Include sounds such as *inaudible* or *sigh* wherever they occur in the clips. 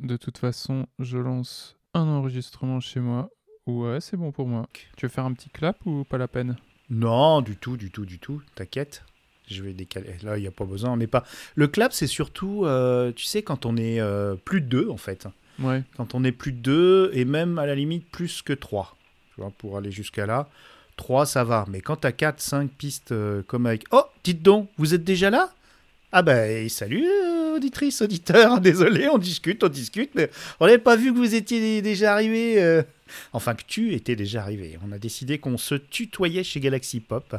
De toute façon, je lance un enregistrement chez moi. Ouais, c'est bon pour moi. Tu veux faire un petit clap ou pas la peine? Non, du tout, du tout, du tout. T'inquiète. Je vais décaler. Là, il n'y a pas besoin. On n'est pas. Le clap, c'est surtout, euh, tu sais, quand on est euh, plus de deux, en fait. Ouais. Quand on est plus de deux, et même à la limite plus que trois. Tu vois, pour aller jusqu'à là. Trois, ça va. Mais quand t'as quatre, cinq pistes euh, comme avec. Oh, dites donc, vous êtes déjà là? Ah ben, salut, auditrice, auditeur. *laughs* Désolé, on discute, on discute, mais on n'avait pas vu que vous étiez déjà arrivé. euh. Enfin, que tu étais déjà arrivé. On a décidé qu'on se tutoyait chez Galaxy Pop.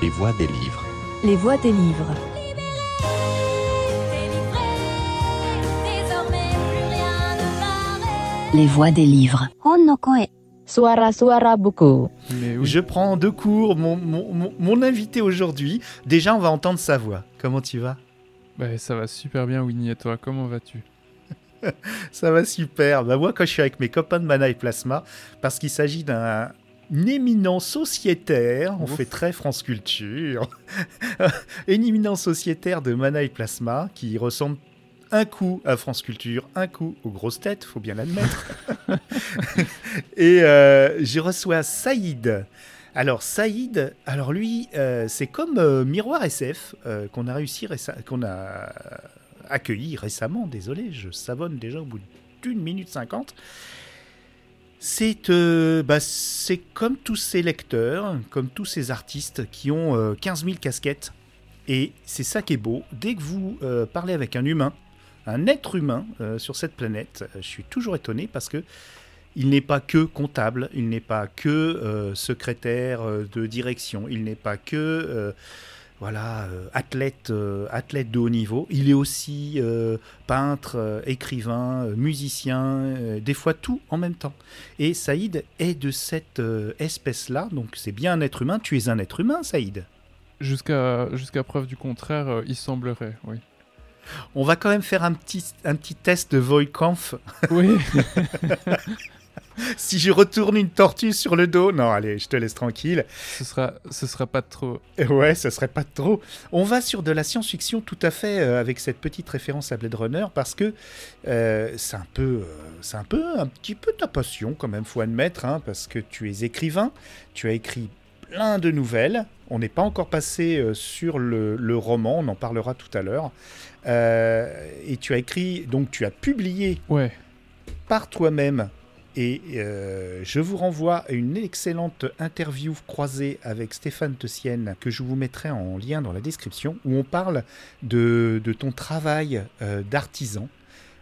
Les voix des livres. Les voix des livres. Les voix des livres. Suara-suara buku. Mais oui. Je prends de cours mon, mon, mon- mon invité aujourd'hui. Déjà, on va entendre sa voix. Comment tu vas? Bah, ça va super bien, Winnie. Et toi, comment vas-tu? *laughs* Ça va super. Bah, moi, quand je suis avec mes copains de Mana et Plasma, parce qu'il s'agit d'un éminent sociétaire, on Ouf. fait très France Culture, *laughs* une éminent sociétaire de Mana et Plasma qui ressemble un coup à France Culture, un coup aux grosses têtes, faut bien l'admettre. *laughs* et euh, je reçois Saïd. Alors Saïd, alors lui, euh, c'est comme euh, Miroir SF qu'on a réussi accueilli récemment. Désolé, je savonne déjà au bout d'une minute cinquante. C'est euh, bah, comme tous ces lecteurs, comme tous ces artistes qui ont euh, 15 000 casquettes. Et c'est ça qui est beau. Dès que vous parlez avec un humain, un être humain euh, sur cette planète, euh, je suis toujours étonné parce que il n'est pas que comptable, il n'est pas que euh, secrétaire de direction, il n'est pas que voilà athlète, athlète de haut niveau. Il est aussi peintre, écrivain, musicien, des fois tout en même temps. Et Saïd est de cette espèce-là, donc c'est bien un être humain. Tu es un être humain, Saïd. Jusqu'à jusqu'à preuve du contraire, il semblerait, oui. On va quand même faire un petit, un petit test de Voight-Kampf. Oui, *laughs* si je retourne une tortue sur le dos, non, allez, je te laisse tranquille. ce sera, ce sera pas trop. Ouais, ça serait pas trop. On va sur de la science-fiction tout à fait euh, avec cette petite référence à Blade Runner parce que euh, c'est un peu, euh, c'est un peu, un petit peu ta passion quand même, faut admettre, hein, parce que tu es écrivain, tu as écrit plein de nouvelles. On n'est pas encore passé sur le, le roman, on en parlera tout à l'heure. Euh, et tu as écrit, donc tu as publié Ouais, par toi-même. Et euh, je vous renvoie à une excellente interview croisée avec Stéphane Tessienne que je vous mettrai en lien dans la description où on parle de, de ton travail euh, d'artisan,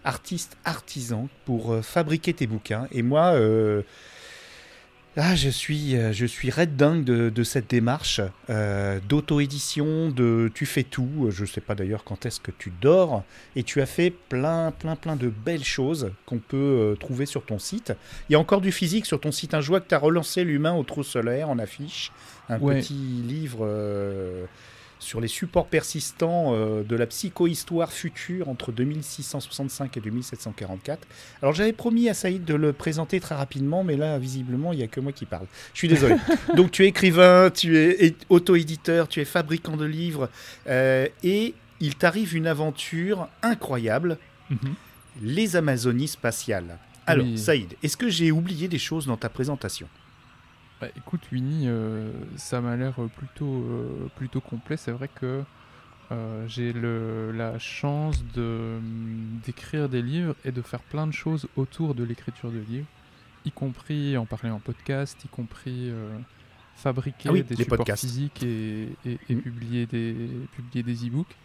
artiste artisan pour fabriquer tes bouquins. Et moi, ah, je suis, euh, je suis red dingue de, de cette démarche euh, d'auto-édition, de tu fais tout. Je ne sais pas d'ailleurs quand est-ce que tu dors. Et tu as fait plein, plein, plein de belles choses qu'on peut euh, trouver sur ton site. Il y a encore du physique sur ton site. Un joie que tu as relancé l'humain au trou solaire en affiche. Un Ouais. petit livre euh, sur les supports persistants euh, de la psychohistoire future entre 2665 et 2744. Alors j'avais promis à Saïd de le présenter très rapidement, mais là visiblement il n'y a que moi qui parle. Je suis désolé. *laughs* Donc tu es écrivain, tu es auto-éditeur, tu es fabricant de livres, euh, et il t'arrive une aventure incroyable, mhm. les Amazonies spatiales. Alors Oui. Saïd, est-ce que j'ai oublié des choses dans ta présentation? Bah, écoute, Winnie, euh, ça m'a l'air plutôt, euh, plutôt complet. C'est vrai que euh, j'ai la chance de, hum, d'écrire des livres et de faire plein de choses autour de l'écriture de livres, y compris en parler en podcast, y compris euh, fabriquer Ah oui, des supports podcasts. physiques et, et- et Mhm. publier des, publier des e-books.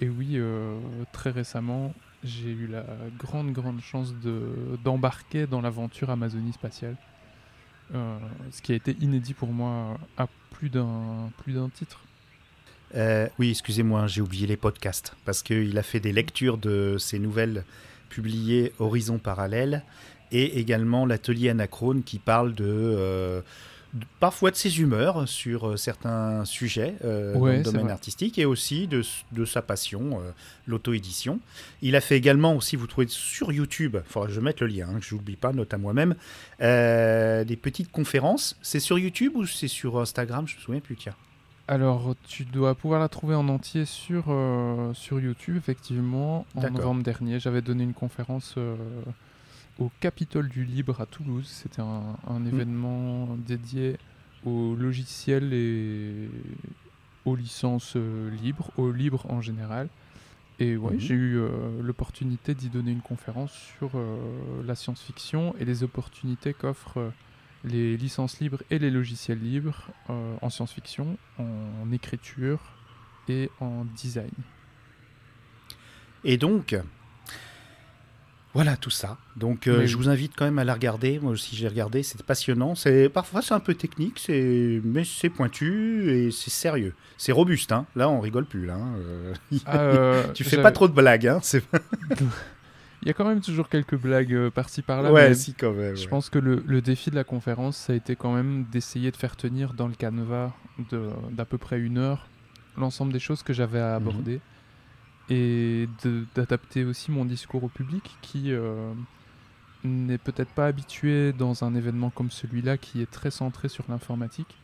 Et oui, euh, très récemment, j'ai eu la grande, grande chance de, d'embarquer dans l'aventure Amazonie spatiale. Euh, ce qui a été inédit pour moi à plus d'un plus d'un titre. Euh, Oui, excusez-moi, j'ai oublié les podcasts, parce qu'il a fait des lectures de ses nouvelles publiées Horizon Parallèle, et également l'atelier Anachrone qui parle de... parfois de ses humeurs sur euh, certains sujets euh, Ouais, dans le domaine vrai. artistique et aussi de, de sa passion, euh, l'auto-édition. Il a fait également aussi, vous trouvez sur YouTube, il faudra que je mette le lien, hein, que je n'oublie pas, note à moi-même, euh, des petites conférences. C'est sur YouTube ou c'est sur Instagram? Je me souviens plus, tiens. Alors, tu dois pouvoir la trouver en entier sur, sur YouTube, effectivement. En novembre dernier, j'avais donné une conférence au Capitole du Libre à Toulouse. C'était un, un événement dédié aux logiciels et aux licences euh, libres, au libre en général. Et ouais, Mhm. j'ai eu euh, l'opportunité d'y donner une conférence sur euh, la science-fiction et les opportunités qu'offrent euh, les licences libres et les logiciels libres en science-fiction, en écriture et en design. Et donc, voilà tout ça. Donc, euh, je vous invite quand même à la regarder. Moi aussi, j'ai regardé. C'était passionnant. C'est parfois c'est un peu technique, c'est mais c'est pointu et c'est sérieux. C'est robuste. Hein. Là, on rigole plus. Là. hein. Euh, Ah, euh, *laughs* tu fais pas trop de blagues. Hein. C'est *laughs* Il y a quand même toujours quelques blagues par-ci par-là. ouais, mais si quand même. Je pense que le, le défi de la conférence, ça a été quand même d'essayer de faire tenir dans le canevas d'à peu près une heure l'ensemble des choses que j'avais à Mhm. aborder et d'adapter aussi mon discours au public qui euh, n'est peut-être pas habitué dans un événement comme celui-là qui est très centré sur l'informatique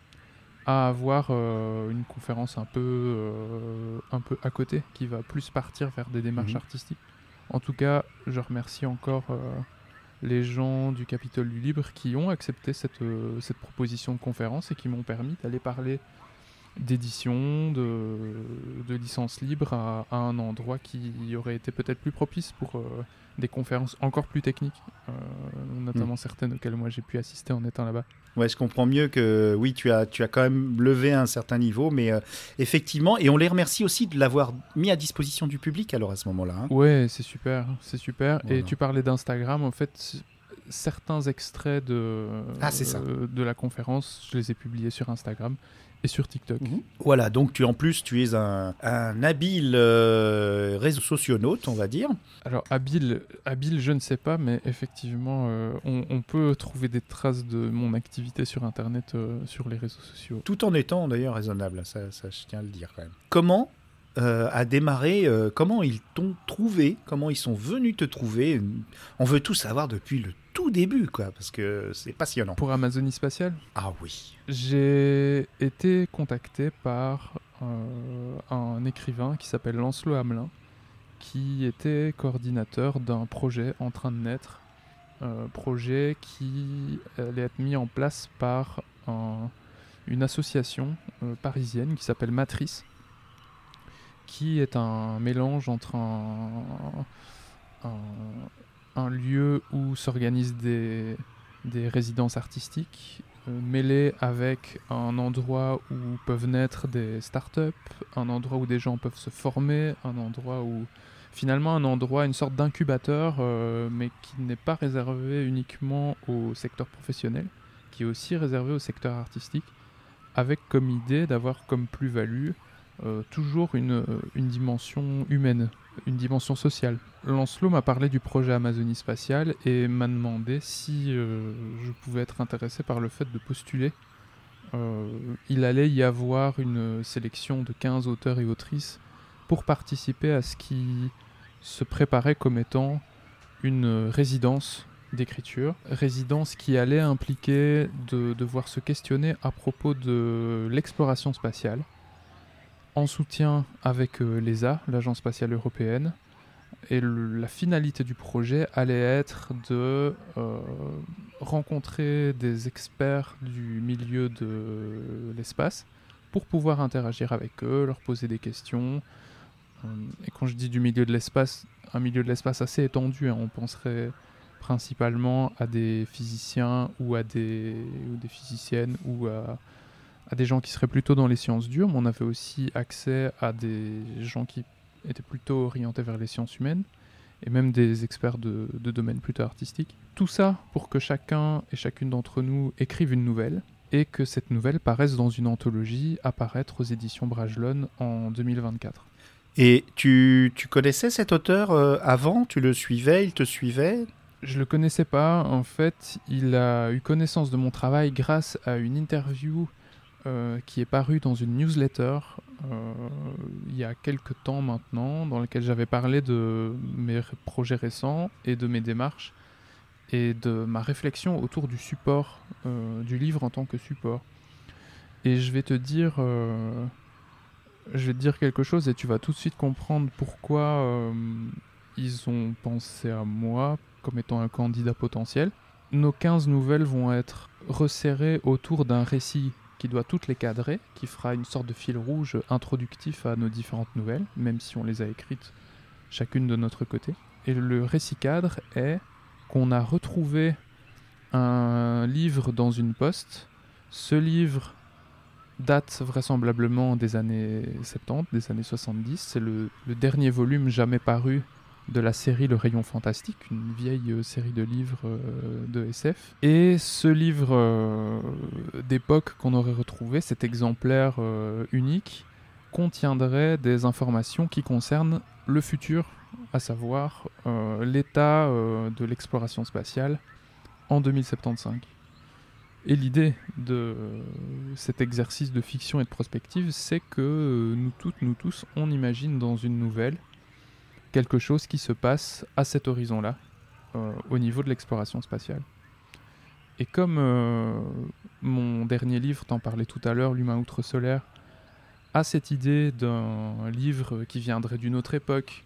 à avoir euh, une conférence un peu, euh, un peu à côté qui va plus partir vers des démarches Mhm. artistiques. En tout cas, je remercie encore les gens du Capitole du Libre qui ont accepté cette, cette proposition de conférence et qui m'ont permis d'aller parler d'édition, de, de licence libre à, à un endroit qui aurait été peut-être plus propice pour euh, des conférences encore plus techniques, euh, notamment certaines auxquelles moi j'ai pu assister en étant là-bas. Ouais, je comprends mieux que oui, tu as, tu as quand même levé un certain niveau, mais euh, effectivement, et on les remercie aussi de l'avoir mis à disposition du public alors à ce moment-là. hein. Ouais, c'est super, c'est super. Voilà. Et tu parlais d'Instagram, en fait, certains extraits de, Ah, ça. euh, de la conférence, je les ai publiés sur Instagram et sur TikTok. Voilà, donc tu en plus tu es un, un habile euh, réseau socionaute, on va dire. Alors, habile, habile, je ne sais pas, mais effectivement, euh, on, on peut trouver des traces de mon activité sur Internet, euh, sur les réseaux sociaux. Tout en étant d'ailleurs raisonnable, ça, ça, je tiens à le dire quand même. Comment euh, a démarré, euh, comment ils t'ont trouvé, comment ils sont venus te trouver On veut tout savoir depuis le tout début, quoi, parce que c'est passionnant. Pour Amazonie Spatiale, Ah oui. j'ai été contacté par euh, un écrivain qui s'appelle Lancelot Hamelin, qui était coordinateur d'un projet en train de naître, euh, projet qui allait être mis en place par un- une association parisienne qui s'appelle Matrice, qui est un mélange entre un, lieu où s'organisent des, des résidences artistiques, euh, mêlé avec un endroit où peuvent naître des startups, un endroit où des gens peuvent se former, un endroit où finalement un endroit, une sorte d'incubateur, euh, mais qui n'est pas réservé uniquement au secteur professionnel, qui est aussi réservé au secteur artistique, avec comme idée d'avoir comme plus-value euh, toujours une, euh, une dimension humaine, une dimension sociale. Lancelot m'a parlé du projet Amazonie Spatiale et m'a demandé si euh, je pouvais être intéressé par le fait de postuler. Il allait y avoir une sélection de 15 auteurs et autrices pour participer à ce qui se préparait comme étant une résidence d'écriture, résidence qui allait impliquer de devoir se questionner à propos de l'exploration spatiale, en soutien avec euh, l'ESA, l'Agence spatiale européenne. Et la finalité du projet allait être de euh, rencontrer des experts du milieu de l'espace pour pouvoir interagir avec eux, leur poser des questions. Euh, Et quand je dis du milieu de l'espace, un milieu de l'espace assez étendu, hein, on penserait principalement à des physiciens ou à des, ou des physiciennes ou à, à des gens qui seraient plutôt dans les sciences dures, mais on avait aussi accès à des gens qui étaient plutôt orientés vers les sciences humaines et même des experts de, de domaines plutôt artistiques. Tout ça pour que chacun et chacune d'entre nous écrive une nouvelle et que cette nouvelle paraisse dans une anthologie apparaître aux éditions Brajlon en 2024. Et tu, tu connaissais cet auteur euh, avant? Tu le suivais? Il te suivait? Je le connaissais pas. En fait, il a eu connaissance de mon travail grâce à une interview euh, qui est parue dans une newsletter euh, il y a quelques temps maintenant, dans laquelle j'avais parlé de mes projets récents et de mes démarches et de ma réflexion autour du support, euh, du livre en tant que support. Et je vais te dire, je vais te dire quelque chose et tu vas tout de suite comprendre pourquoi ils ont pensé à moi comme étant un candidat potentiel. Nos 15 nouvelles vont être resserrées autour d'un récit qui doit toutes les cadrer, qui fera une sorte de fil rouge introductif à nos différentes nouvelles, même si on les a écrites chacune de notre côté. Et le récit cadre est qu'on a retrouvé un livre dans une poste. Ce livre date vraisemblablement des années 70, des années 70. C'est le, le dernier volume jamais paru de la série Le Rayon Fantastique, une vieille euh, série de livres euh, de SF. Et ce livre euh, d'époque qu'on aurait retrouvé, cet exemplaire unique, contiendrait des informations qui concernent le futur, à savoir l'état de l'exploration spatiale en 2075. Et l'idée de cet exercice de fiction et de prospective, c'est que nous toutes, nous tous, on imagine dans une nouvelle quelque chose qui se passe à cet horizon-là, euh, au niveau de l'exploration spatiale. Et comme euh, mon dernier livre, t'en parlais tout à l'heure, L'humain outre-solaire, a cette idée d'un livre qui viendrait d'une autre époque,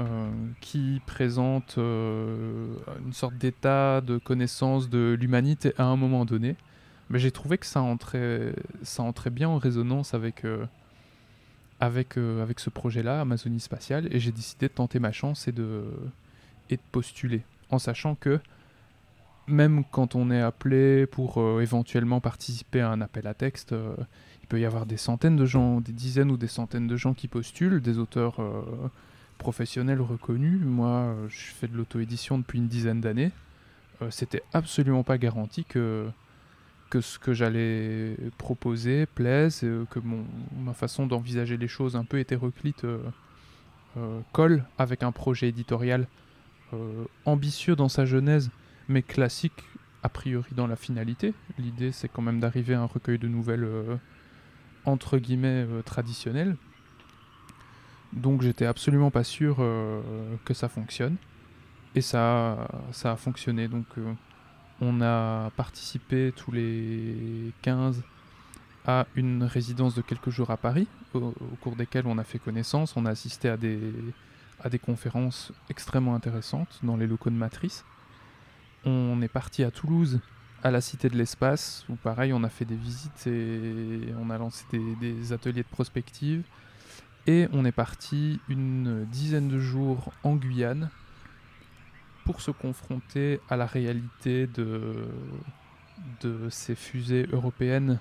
euh, qui présente une sorte d'état de connaissance de l'humanité à un moment donné, mais j'ai trouvé que ça entrait, ça entrait bien en résonance avec, avec, euh, avec ce projet-là, Amazonie spatiale, et j'ai décidé de tenter ma chance et de, et de postuler, en sachant que même quand on est appelé pour euh, éventuellement participer à un appel à texte, euh, il peut y avoir des centaines de gens, des dizaines ou des centaines de gens qui postulent, des auteurs professionnels reconnus. Moi, je fais de l'auto-édition depuis une dizaine d'années. C'était absolument pas garanti que, que ce que j'allais proposer plaise, euh, que mon, ma façon d'envisager les choses un peu hétéroclite euh, euh, colle avec un projet éditorial ambitieux dans sa genèse, mais classique a priori dans la finalité. L'idée, c'est quand même d'arriver à un recueil de nouvelles entre guillemets traditionnelles. Donc j'étais absolument pas sûr que ça fonctionne. Et ça, ça a fonctionné. Donc on a participé tous les 15 à une résidence de quelques jours à Paris, au, cours desquelles on a fait connaissance. On a assisté à des, conférences extrêmement intéressantes dans les locaux de Matrice. On est parti à Toulouse, à la Cité de l'Espace, où pareil, on a fait des visites et on a lancé des ateliers de prospective. Et on est parti une dizaine de jours en Guyane pour se confronter à la réalité de, ces fusées européennes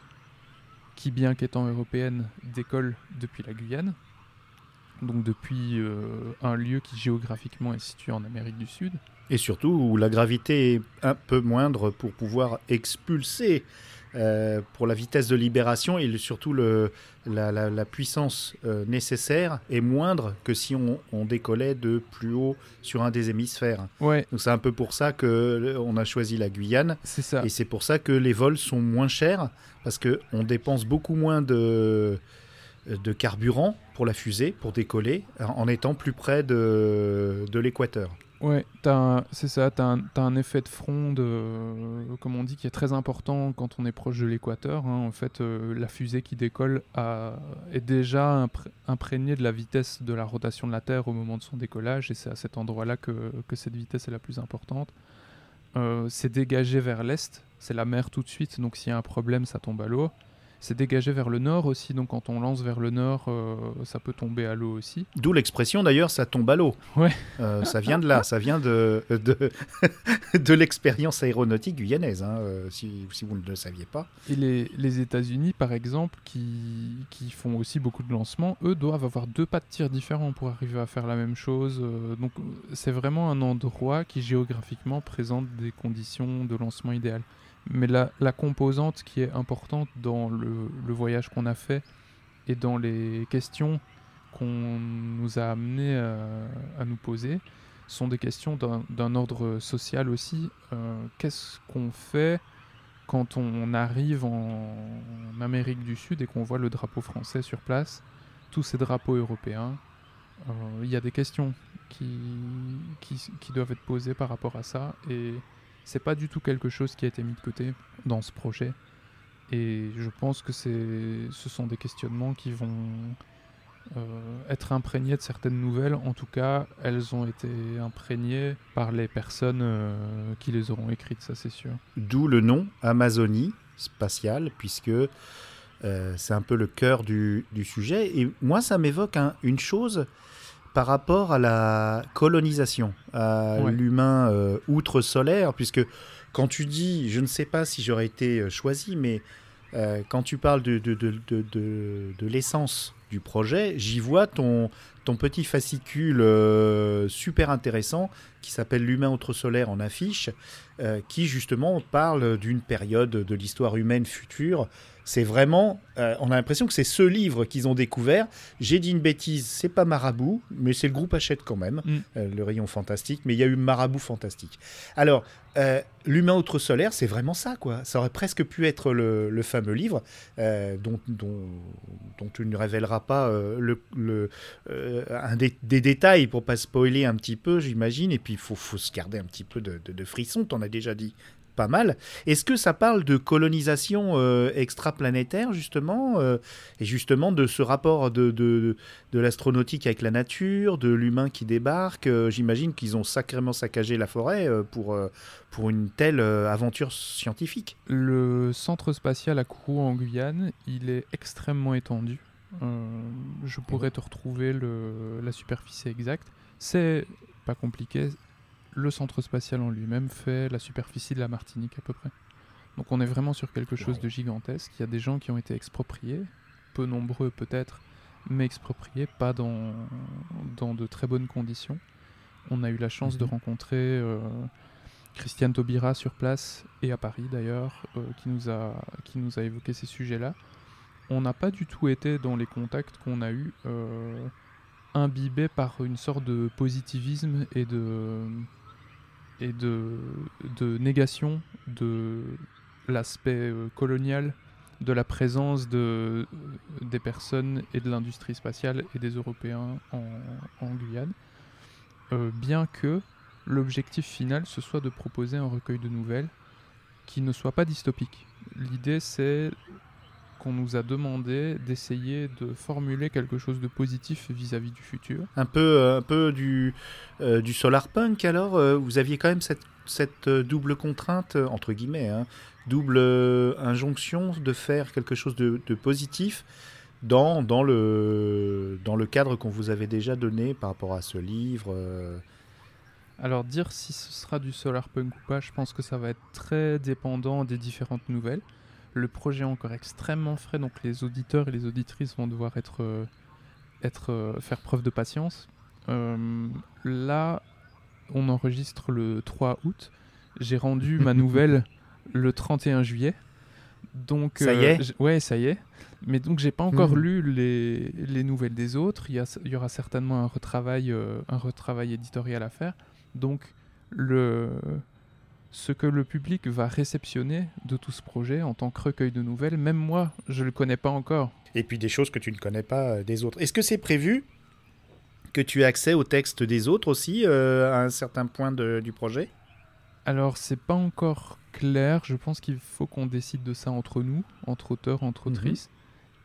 qui, bien qu'étant européennes, décollent depuis la Guyane. Donc depuis euh, un lieu qui géographiquement est situé en Amérique du Sud. Et surtout où la gravité est un peu moindre pour pouvoir expulser euh, pour la vitesse de libération et le- surtout le, la, la- la puissance euh, nécessaire est moindre que si on, on décollait de plus haut sur un des hémisphères. Ouais, Donc c'est un peu pour ça que euh, on a choisi la Guyane c'est ça. et c'est pour ça que les vols sont moins chers parce que on dépense beaucoup moins de de carburant pour la fusée, pour décoller, en en étant plus près de, de l'équateur. Ouais, c'est ça, t'as un, t'as un effet de front, de, comme on dit, qui est très important quand on est proche de l'équateur. hein. En fait, euh, la fusée qui décolle a- est déjà impré- imprégnée de la vitesse de la rotation de la Terre au moment de son décollage, et c'est à cet endroit-là que, que cette vitesse est la plus importante. Euh, c'est dégagé vers l'est, c'est la mer tout de suite, donc s'il y a un problème, ça tombe à l'eau. C'est dégagé vers le nord aussi, donc quand on lance vers le nord, euh, ça peut tomber à l'eau aussi. D'où l'expression d'ailleurs, ça tombe à l'eau. Ouais. Euh, ça vient de là, ça vient de, de, *laughs* de l'expérience aéronautique guyanaise, hein, euh, si, si vous ne le saviez pas. Et les, les États-Unis, par exemple, qui, qui font aussi beaucoup de lancements, eux doivent avoir deux pas de tir différents pour arriver à faire la même chose. donc, c'est vraiment un endroit qui géographiquement présente des conditions de lancement idéales. Mais la, composante qui est importante dans le, voyage qu'on a fait et dans les questions qu'on nous a amené à, à nous poser sont des questions d'un- ordre social aussi. Euh, Qu'est-ce qu'on fait quand on arrive en Amérique du Sud et qu'on voit le drapeau français sur place, tous ces drapeaux européens, euh, il y a des questions qui, qui, qui doivent être posées par rapport à ça et c'est pas du tout quelque chose qui a été mis de côté dans ce projet. Et je pense que ce sont des questionnements qui vont euh, être imprégnés de certaines nouvelles. En tout cas, elles ont été imprégnées par les personnes euh, qui les auront écrites, ça c'est sûr. D'où le nom Amazonie spatiale, puisque euh, c'est un peu le cœur du, du sujet. Et moi, ça m'évoque un- une chose par rapport à la colonisation, à Ouais. l'humain euh, outre-solaire, puisque quand tu dis, je ne sais pas si j'aurais été euh, choisi, mais euh, quand tu parles de, de, de, de, de- de l'essence du projet, j'y vois ton, ton petit fascicule euh, super intéressant qui s'appelle L'humain outre-solaire en affiche, qui justement parle d'une période de l'histoire humaine future. C'est vraiment, euh, on a l'impression que c'est ce livre qu'ils ont découvert. J'ai dit une bêtise, c'est pas Marabout, mais c'est le groupe Hachette quand même, Mm. euh, le rayon fantastique, mais il y a eu Marabout fantastique. Alors, euh, L'humain outre-solaire, c'est vraiment ça, quoi. Ça aurait presque pu être le, le fameux livre dont, dont, dont tu ne révéleras pas le, le, un des, des détails pour pas spoiler un petit peu, j'imagine. Et puis, il faut, faut se garder un petit peu de, de, de frisson, t'en as déjà dit pas mal. Est-ce que ça parle de colonisation euh, extraplanétaire, justement euh, Et justement de ce rapport de, de, l'astronautique avec la nature, de l'humain qui débarque euh, J'imagine qu'ils ont sacrément saccagé la forêt euh, pour, pour une telle aventure scientifique. Le centre spatial à Kourou en Guyane, il est extrêmement étendu. Je pourrais te retrouver la superficie exacte. C'est pas compliqué. Le centre spatial en lui-même fait la superficie de la Martinique à peu près. Donc on est vraiment sur quelque chose de gigantesque. Il y a des gens qui ont été expropriés, peu nombreux peut-être, mais expropriés, pas dans, dans de très bonnes conditions. On a eu la chance de Mhm. rencontrer euh, Christiane Taubira sur place et à Paris d'ailleurs, euh, qui, nous a, qui nous a évoqué ces sujets-là. On n'a pas du tout été dans les contacts qu'on a eus euh, imbibés par une sorte de positivisme et de, et de, négation de l'aspect euh, colonial de la présence de, des personnes et de l'industrie spatiale et des Européens en, en Guyane, Euh, bien que l'objectif final ce soit de proposer un recueil de nouvelles qui ne soit pas dystopique. L'idée c'est qu'on nous a demandé d'essayer de formuler quelque chose de positif vis-à-vis du futur. Un peu, euh, un peu du, euh, du solar punk alors euh, Vous aviez quand même cette, cette euh, double contrainte, entre guillemets, hein, double injonction de faire quelque chose de, de positif dans, dans, le, dans le cadre qu'on vous avait déjà donné par rapport à ce livre. Alors dire si ce sera du solar punk ou pas, je pense que ça va être très dépendant des différentes nouvelles. Le projet est encore extrêmement frais, donc les auditeurs et les auditrices vont devoir être, euh, être euh, faire preuve de patience. Euh, là, on enregistre le 3 août. J'ai rendu ma *laughs* nouvelle le 31 juillet. Donc, Ça y est Ouais, ça y est. Mais donc, j'ai pas encore Mhm. lu les, les nouvelles des autres. Il y, a- il y aura certainement un retravail, euh, un retravail éditorial à faire. Donc, le, ce que le public va réceptionner de tout ce projet en tant que recueil de nouvelles, même moi, je le connais pas encore. Et puis des choses que tu ne connais pas euh, des autres. Est-ce que c'est prévu que tu aies accès au texte des autres aussi euh, à un certain point de- du projet? Alors, c'est pas encore clair. Je pense qu'il faut qu'on décide de ça entre nous, entre auteurs, entre Mhm. autrices.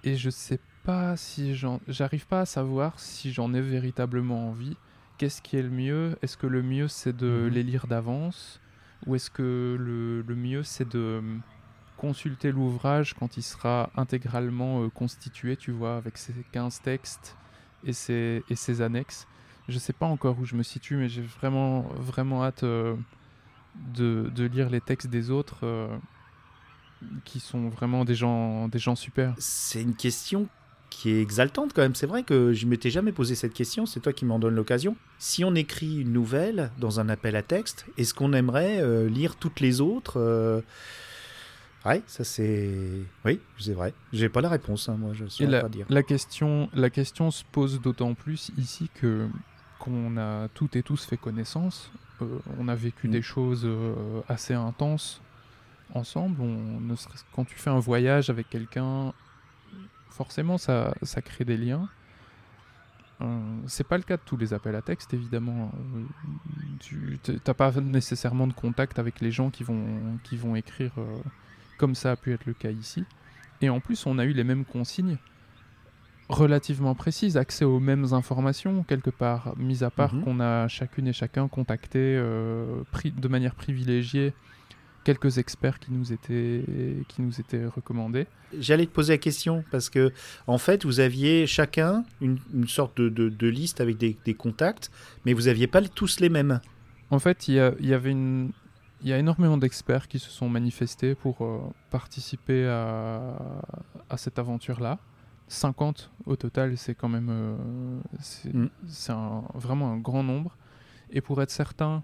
Et je sais pas si j'en. J'arrive pas à savoir si j'en ai véritablement envie. Qu'est-ce qui est le mieux? Est-ce que le mieux c'est de Mhm. les lire d'avance? Ou est-ce que le, le mieux c'est de hum, consulter l'ouvrage quand il sera intégralement euh, constitué, tu vois, avec ses 15 textes et ses, et annexes Je sais pas encore où je me situe, mais j'ai vraiment, vraiment hâte. euh, de, de lire les textes des autres euh, qui sont vraiment des gens, des gens super. C'est une question qui est exaltante quand même. C'est vrai que je m'étais jamais posé cette question, c'est toi qui m'en donne l'occasion. Si on écrit une nouvelle dans un appel à texte, est-ce qu'on aimerait euh, lire toutes les autres euh? Ouais, ça c'est... Oui, c'est vrai. J'ai pas la réponse, hein, moi, je saurais la, pas dire. la question, la question se pose d'autant plus ici que qu'on a toutes et tous fait connaissance. Euh, on a vécu Mm. des choses assez intenses ensemble. On, ne serait- quand tu fais un voyage avec quelqu'un, forcément ça, ça crée des liens. Euh, c'est pas le cas de tous les appels à texte, évidemment. Euh, tu t'as pas nécessairement de contact avec les gens qui vont, qui vont écrire euh, comme ça a pu être le cas ici. Et en plus, on a eu les mêmes consignes relativement précises, accès aux mêmes informations, quelque part, mis à part Mhm. qu'on a chacune et chacun contacté euh, de manière privilégiée quelques experts qui nous étaient, qui nous étaient recommandés. J'allais te poser la question parce que en fait vous aviez chacun une, une sorte de, de- de liste avec des, des contacts, mais vous aviez pas tous les mêmes. En fait, il y, a- il y avait une... Il y a énormément d'experts qui se sont manifestés pour euh, participer à, à cette aventure-là. 50 au total, c'est quand même euh, c'est Mm. un- vraiment un grand nombre. Et pour être certain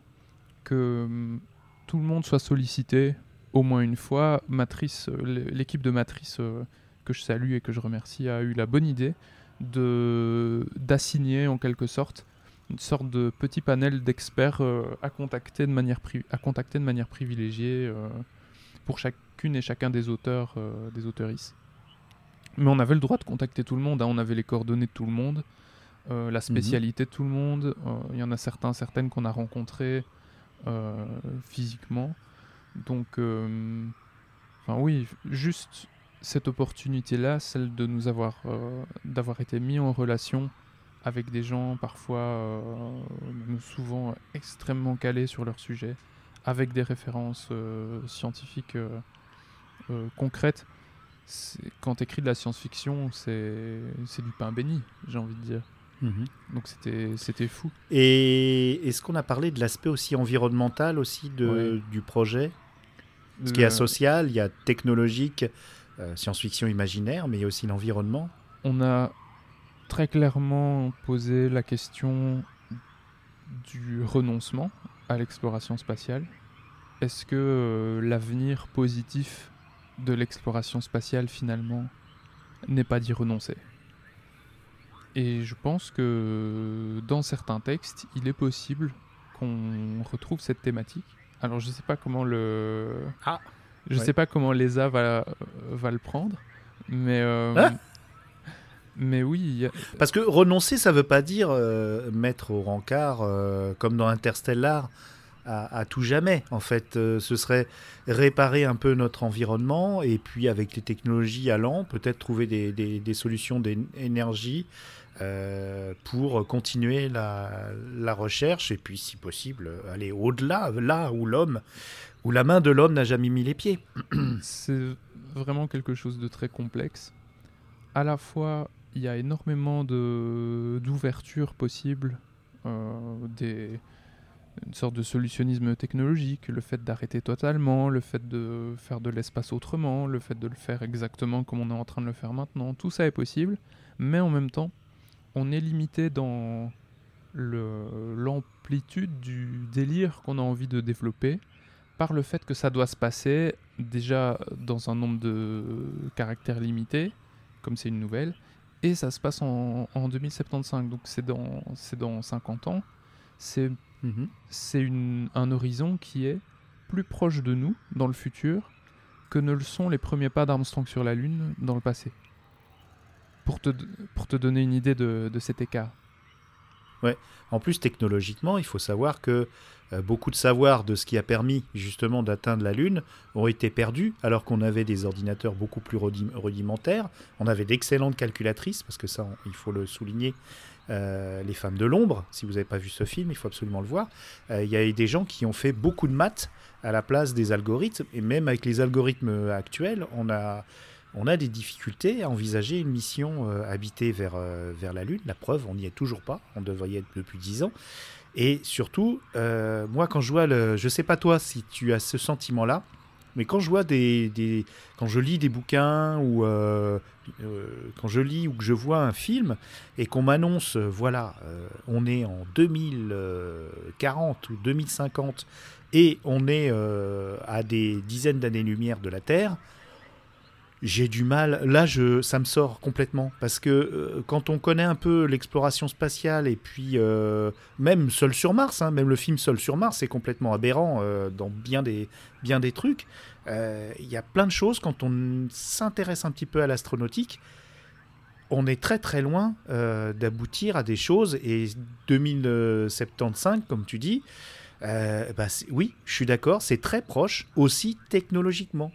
que hum, tout le monde soit sollicité au moins une fois, Matrice, euh, l'é- l'équipe de Matrice euh, que je salue et que je remercie a eu la bonne idée de d'assigner en quelque sorte une sorte de petit panel d'experts euh, à, contacter de manière pri- à contacter de manière privilégiée pour chacune et chacun des auteurs, des auteuristes. Mais on avait le droit de contacter tout le monde, hein, on avait les coordonnées de tout le monde, euh, la spécialité de tout le monde. euh, Il y en a certains, certaines qu'on a rencontrées euh, physiquement. Donc, euh, enfin oui, juste cette opportunité-là, celle de nous avoir, euh, d'avoir été mis en relation avec des gens parfois, euh, souvent extrêmement calés sur leur sujet, avec des références euh, scientifiques euh, euh, concrètes. Quand tu écris de la science-fiction, c'est du pain béni, j'ai envie de dire. Donc c'était c'était fou. Et est-ce qu'on a parlé de l'aspect aussi environnemental aussi de, Ouais. du projet? Parce qu'il y a social, il y a technologique, euh, science-fiction imaginaire, mais il y a aussi l'environnement. on a très clairement posé la question du renoncement à l'exploration spatiale. Est-ce que euh, l'avenir positif de l'exploration spatiale finalement n'est pas d'y renoncer? Et je pense que dans certains textes, il est possible qu'on retrouve cette thématique. Alors je sais pas comment le Ah. je Ouais. sais pas comment l'ESA va va le prendre, mais euh, Ah. mais oui, a- Parce que renoncer, ça veut pas dire euh, mettre au rencard, euh, comme dans Interstellar, à, à tout jamais. En fait, euh, ce serait réparer un peu notre environnement et puis avec les technologies allant, peut-être trouver des, des- des solutions d'énergie euh, pour continuer la, recherche et puis, si possible, aller au-delà, là où l'homme, où la main de l'homme n'a jamais mis les pieds. *clears throat* c'est vraiment quelque chose de très complexe. À la fois, il y a énormément de d'ouverture possible, euh, des une sorte de solutionnisme technologique, le fait d'arrêter totalement, le fait de faire de l'espace autrement, le fait de le faire exactement comme on est en train de le faire maintenant, tout ça est possible, mais en même temps, on est limité dans le- l'amplitude du délire qu'on a envie de développer par le fait que ça doit se passer déjà dans un nombre de caractères limités, comme c'est une nouvelle, et ça se passe en, en 2075, donc c'est dans, c'est dans 50 ans. C'est Mhm. c'est une- un horizon qui est plus proche de nous dans le futur que ne le sont les premiers pas d'Armstrong sur la Lune dans le passé. Pour te, pour te donner une idée de, de cet écart. En plus, technologiquement, il faut savoir que euh, beaucoup de savoirs de ce qui a permis justement d'atteindre la Lune ont été perdus alors qu'on avait des ordinateurs beaucoup plus rudi- rudimentaires. On avait d'excellentes calculatrices, parce que ça, il faut le souligner. euh, les femmes de l'ombre, si vous n'avez pas vu ce film, il faut absolument le voir. Euh, Il y a eu des gens qui ont fait beaucoup de maths à la place des algorithmes, et même avec les algorithmes actuels, on a, on a des difficultés à envisager une mission euh, habitée vers, euh, vers la Lune. La preuve, on n'y est toujours pas. On devrait y être depuis 10 ans. Et surtout, euh, moi, quand je vois le. Je sais pas toi si tu as ce sentiment-là, mais quand je vois des. des- quand je lis des bouquins ou. quand je lis ou que je vois un film et qu'on m'annonce, voilà, on est en 2040 ou 2050 et on est à des dizaines d'années-lumière de la Terre, j'ai du mal. Là, je, ça me sort complètement. Parce que euh, quand on connaît un peu l'exploration spatiale et puis euh, même Seul sur Mars, hein, même le film Seul sur Mars, c'est complètement aberrant euh, dans bien des, bien des trucs. Il y a plein de choses quand on s'intéresse un petit peu à l'astronautique. On est très très loin d'aboutir à des choses et 2075, comme tu dis, Euh, bah, oui, je suis d'accord, c'est très proche aussi technologiquement.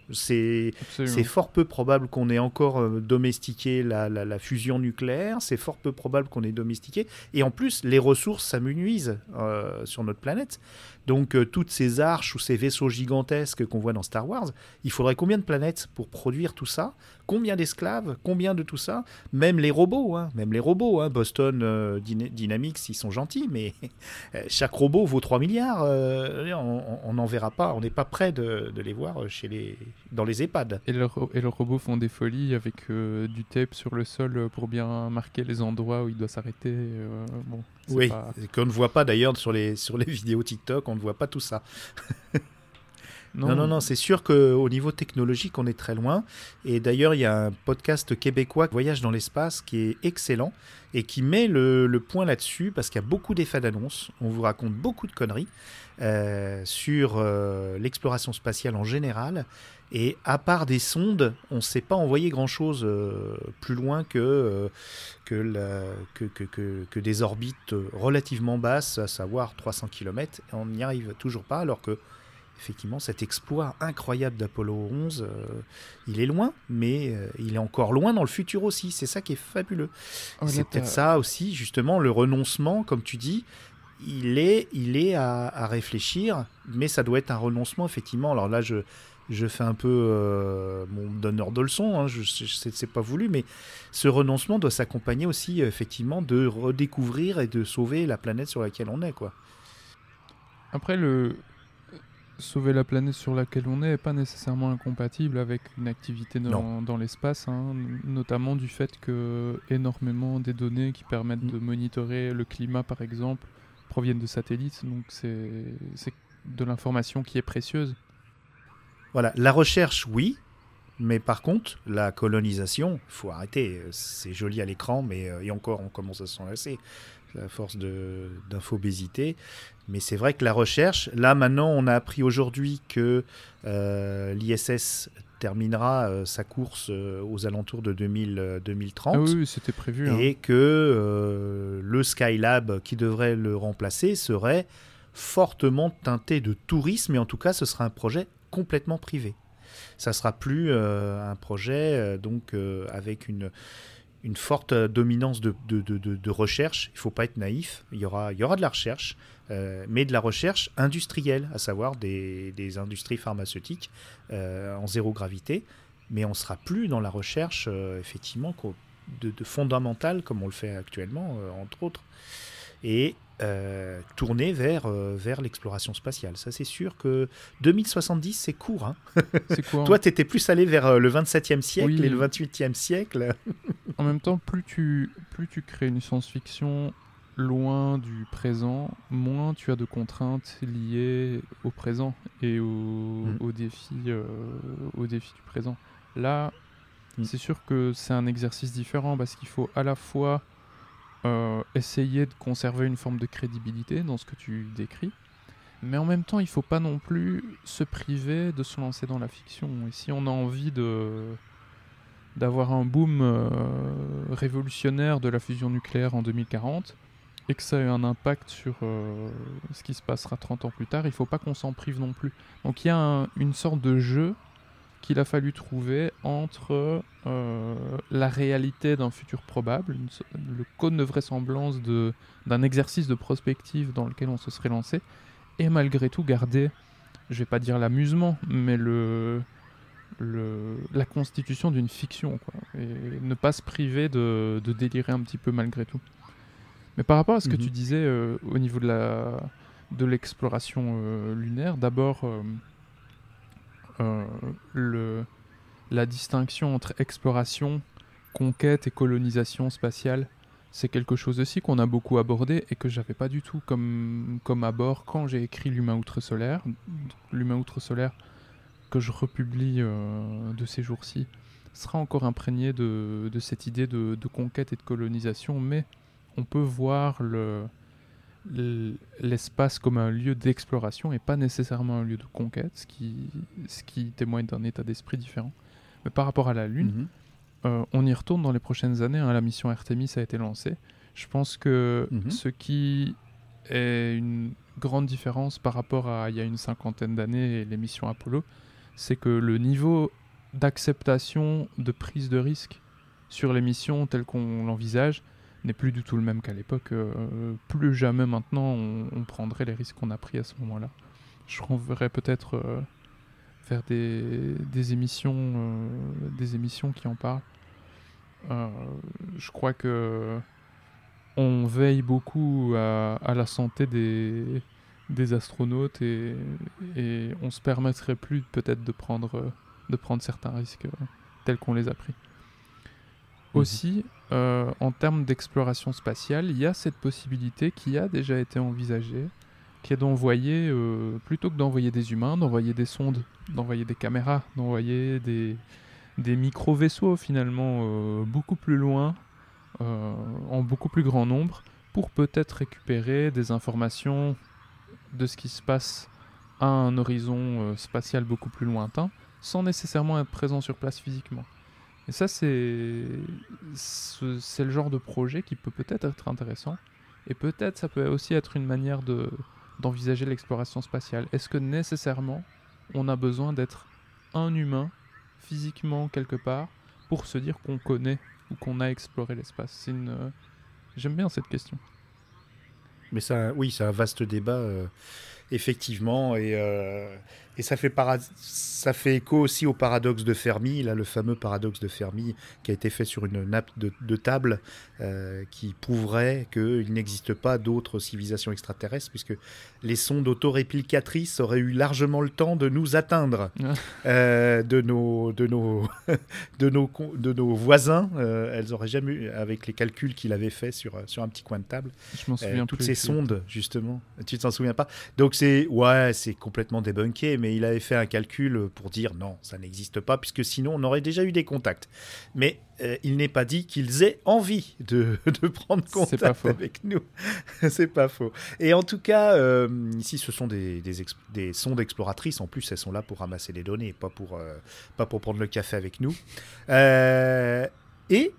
C'est fort peu probable qu'on ait encore euh, domestiqué la, la- la fusion nucléaire, c'est fort peu probable qu'on ait domestiqué. Et en plus, les ressources s'amenuisent euh, sur notre planète. Donc, euh, toutes ces arches ou ces vaisseaux gigantesques qu'on voit dans Star Wars, il faudrait combien de planètes pour produire tout ça? Combien d'esclaves? Combien de tout ça? Même les robots, hein, même les robots. hein. Boston euh, Dyna- Dynamics, ils sont gentils, mais *laughs* euh, chaque robot vaut 3 milliards. on n'en verra pas, on n'est pas prêt de, les voir chez les, dans les EHPAD. Et, leurs leurs robots font des folies avec du tape sur le sol pour bien marquer les endroits où il doit s'arrêter. bon, Oui, pas- qu'on ne voit pas d'ailleurs sur les, sur les *laughs* vidéos TikTok, on ne voit pas tout ça. *laughs* Non, non, non, c'est sûr qu'au niveau technologique, on est très loin. Et d'ailleurs, il y a un podcast québécois, Voyage dans l'espace, qui est excellent et qui met le, le point là-dessus parce qu'il y a beaucoup d'effets d'annonce. On vous raconte beaucoup de conneries euh, sur euh, l'exploration spatiale en général. Et à part des sondes, on ne sait pas envoyer grand-chose euh, plus loin que, euh, que, la- que, que, que- que des orbites relativement basses, à savoir 300 km. Et on n'y arrive toujours pas, alors que effectivement, cet exploit incroyable d'Apollo 11, euh, il est loin, mais euh, il est encore loin dans le futur aussi. C'est ça qui est fabuleux. Oh, c'est peut-être ça aussi, justement, le renoncement, comme tu dis. Il est, il est à, à réfléchir, mais ça doit être un renoncement, effectivement. Alors là, je, je fais un peu euh, mon donneur de leçons, hein, je, je, c'est c'est pas voulu, mais ce renoncement doit s'accompagner aussi, euh, effectivement, de redécouvrir et de sauver la planète sur laquelle on est, quoi. Après, le sauver la planète sur laquelle on est n'est pas nécessairement incompatible avec une activité dans, dans l'espace, hein, notamment du fait que énormément des données qui permettent de monitorer le climat, par exemple, proviennent de satellites. Donc c'est de l'information qui est précieuse. Voilà, la recherche, oui, mais par contre, la colonisation, il faut arrêter. C'est joli à l'écran, mais euh, et encore, on commence à s'en lasser à force d'infobésité. Mais c'est vrai que la recherche, là maintenant, on a appris aujourd'hui que euh, l'ISS terminera euh, sa course euh, aux alentours de 2000, euh, 2030 Ah oui, c'était prévu. hein. et que euh, le Skylab qui devrait le remplacer serait fortement teinté de tourisme, et en tout cas ce sera un projet complètement privé. Ça sera plus euh, un projet euh, donc euh, avec une, une forte dominance de, de, de- recherche. Il faut pas être naïf. Il y aura, il y aura de la recherche, mais de la recherche industrielle, à savoir des, des industries pharmaceutiques en zéro gravité. Mais on sera plus dans la recherche effectivement de, fondamentale comme on le fait actuellement, entre autres, euh, tourner vers, euh, vers l'exploration spatiale. Ça, c'est sûr que 2070, c'est court. hein. *laughs* C'est quoi Toi, tu étais plus allé vers euh, le 27e siècle Oui. et le 28e siècle. *laughs* En même temps, plus tu, plus tu crées une science-fiction loin du présent, moins tu as de contraintes liées au présent et au, Mm. aux, défis, euh, aux défis du présent. Là, Mm. c'est sûr que c'est un exercice différent parce qu'il faut à la fois euh, essayer de conserver une forme de crédibilité dans ce que tu décris, mais en même temps, il faut pas non plus se priver de se lancer dans la fiction. Et si on a envie d'avoir un boom euh, révolutionnaire de la fusion nucléaire en 2040 et que ça ait un impact sur euh, ce qui se passera 30 ans plus tard, il faut pas qu'on s'en prive non plus. Donc il y a un- une sorte de jeu qu'il a fallu trouver entre euh, la réalité d'un futur probable, une le code de vraisemblance de- d'un exercice de prospective dans lequel on se serait lancé, et malgré tout garder, je vais pas dire l'amusement, mais le, le, la constitution d'une fiction, quoi, et ne pas se priver de, de délirer un petit peu malgré tout. Mais par rapport à ce que Mhm. tu disais euh, au niveau de la de l'exploration euh, lunaire, d'abord le, la distinction entre exploration, conquête et colonisation spatiale, c'est quelque chose aussi qu'on a beaucoup abordé et que j'avais pas du tout comme, comme abord quand j'ai écrit L'humain outre-solaire. L'humain outre-solaire que je republie euh, de ces jours-ci sera encore imprégné de, cette idée de, conquête et de colonisation, mais on peut voir le, l'espace comme un lieu d'exploration et pas nécessairement un lieu de conquête, ce qui, ce qui témoigne d'un état d'esprit différent. Mais par rapport à la Lune, Mhm. euh, on y retourne dans les prochaines années. hein, la mission Artemis a été lancée. Je pense que Mhm. ce qui est une grande différence par rapport à il y a une cinquantaine d'années et l'émission Apollo, c'est que le niveau d'acceptation de prise de risque sur l'émission telle qu'on l'envisage n'est plus du tout le même qu'à l'époque. Euh, plus jamais maintenant on, prendrait les risques qu'on a pris à ce moment-là. Je renverrai peut-être euh, faire des, émissions, euh, des émissions qui en parlent. Euh, je crois que on veille beaucoup à, la santé des, astronautes et, et on se permettrait plus peut-être de prendre, euh, de prendre certains risques euh, tels qu'on les a pris. Aussi, euh, en termes d'exploration spatiale, il y a cette possibilité qui a déjà été envisagée, qui est d'envoyer, euh, plutôt que d'envoyer des humains, d'envoyer des sondes, d'envoyer des caméras, d'envoyer des, micro-vaisseaux finalement euh, beaucoup plus loin, en beaucoup plus grand nombre, pour peut-être récupérer des informations de ce qui se passe à un horizon spatial beaucoup plus lointain, sans nécessairement être présent sur place physiquement. Et ça, c'est ce- c'est le genre de projet qui peut peut-être être intéressant. Et peut-être ça peut aussi être une manière de d'envisager l'exploration spatiale. Est-ce que nécessairement on a besoin d'être un humain physiquement quelque part pour se dire qu'on connaît ou qu'on a exploré l'espace? J'aime bien cette question. Mais ça, oui, c'est un vaste débat, euh, effectivement, et, euh, et ça, fait para- ça fait écho aussi au paradoxe de Fermi, là, le fameux paradoxe de Fermi qui a été fait sur une nappe de, de table euh, qui prouverait qu'il n'existe pas d'autres civilisations extraterrestres, puisque les sondes autoréplicatrices auraient eu largement le temps de nous atteindre, Ah. euh, de, nos, de, nos, *laughs* de, nos, de nos voisins. euh, elles auraient jamais eu, avec les calculs qu'il avait fait sur, sur un petit coin de table. Je m'en souviens toutes plus. ces sondes, justement. Tu t'en souviens pas? Donc c'est ouais, c'est complètement débunké, mais il avait fait un calcul pour dire non, ça n'existe pas, puisque sinon on aurait déjà eu des contacts. Mais euh, il n'est pas dit qu'ils aient envie de, *laughs* de prendre contact avec nous. *laughs* c'est pas faux. Et en tout cas, euh, ici, ce sont des, des, ex- des sondes exploratrices. En plus, elles sont là pour ramasser les données, pas pour, euh, pas pour prendre le café avec nous. Et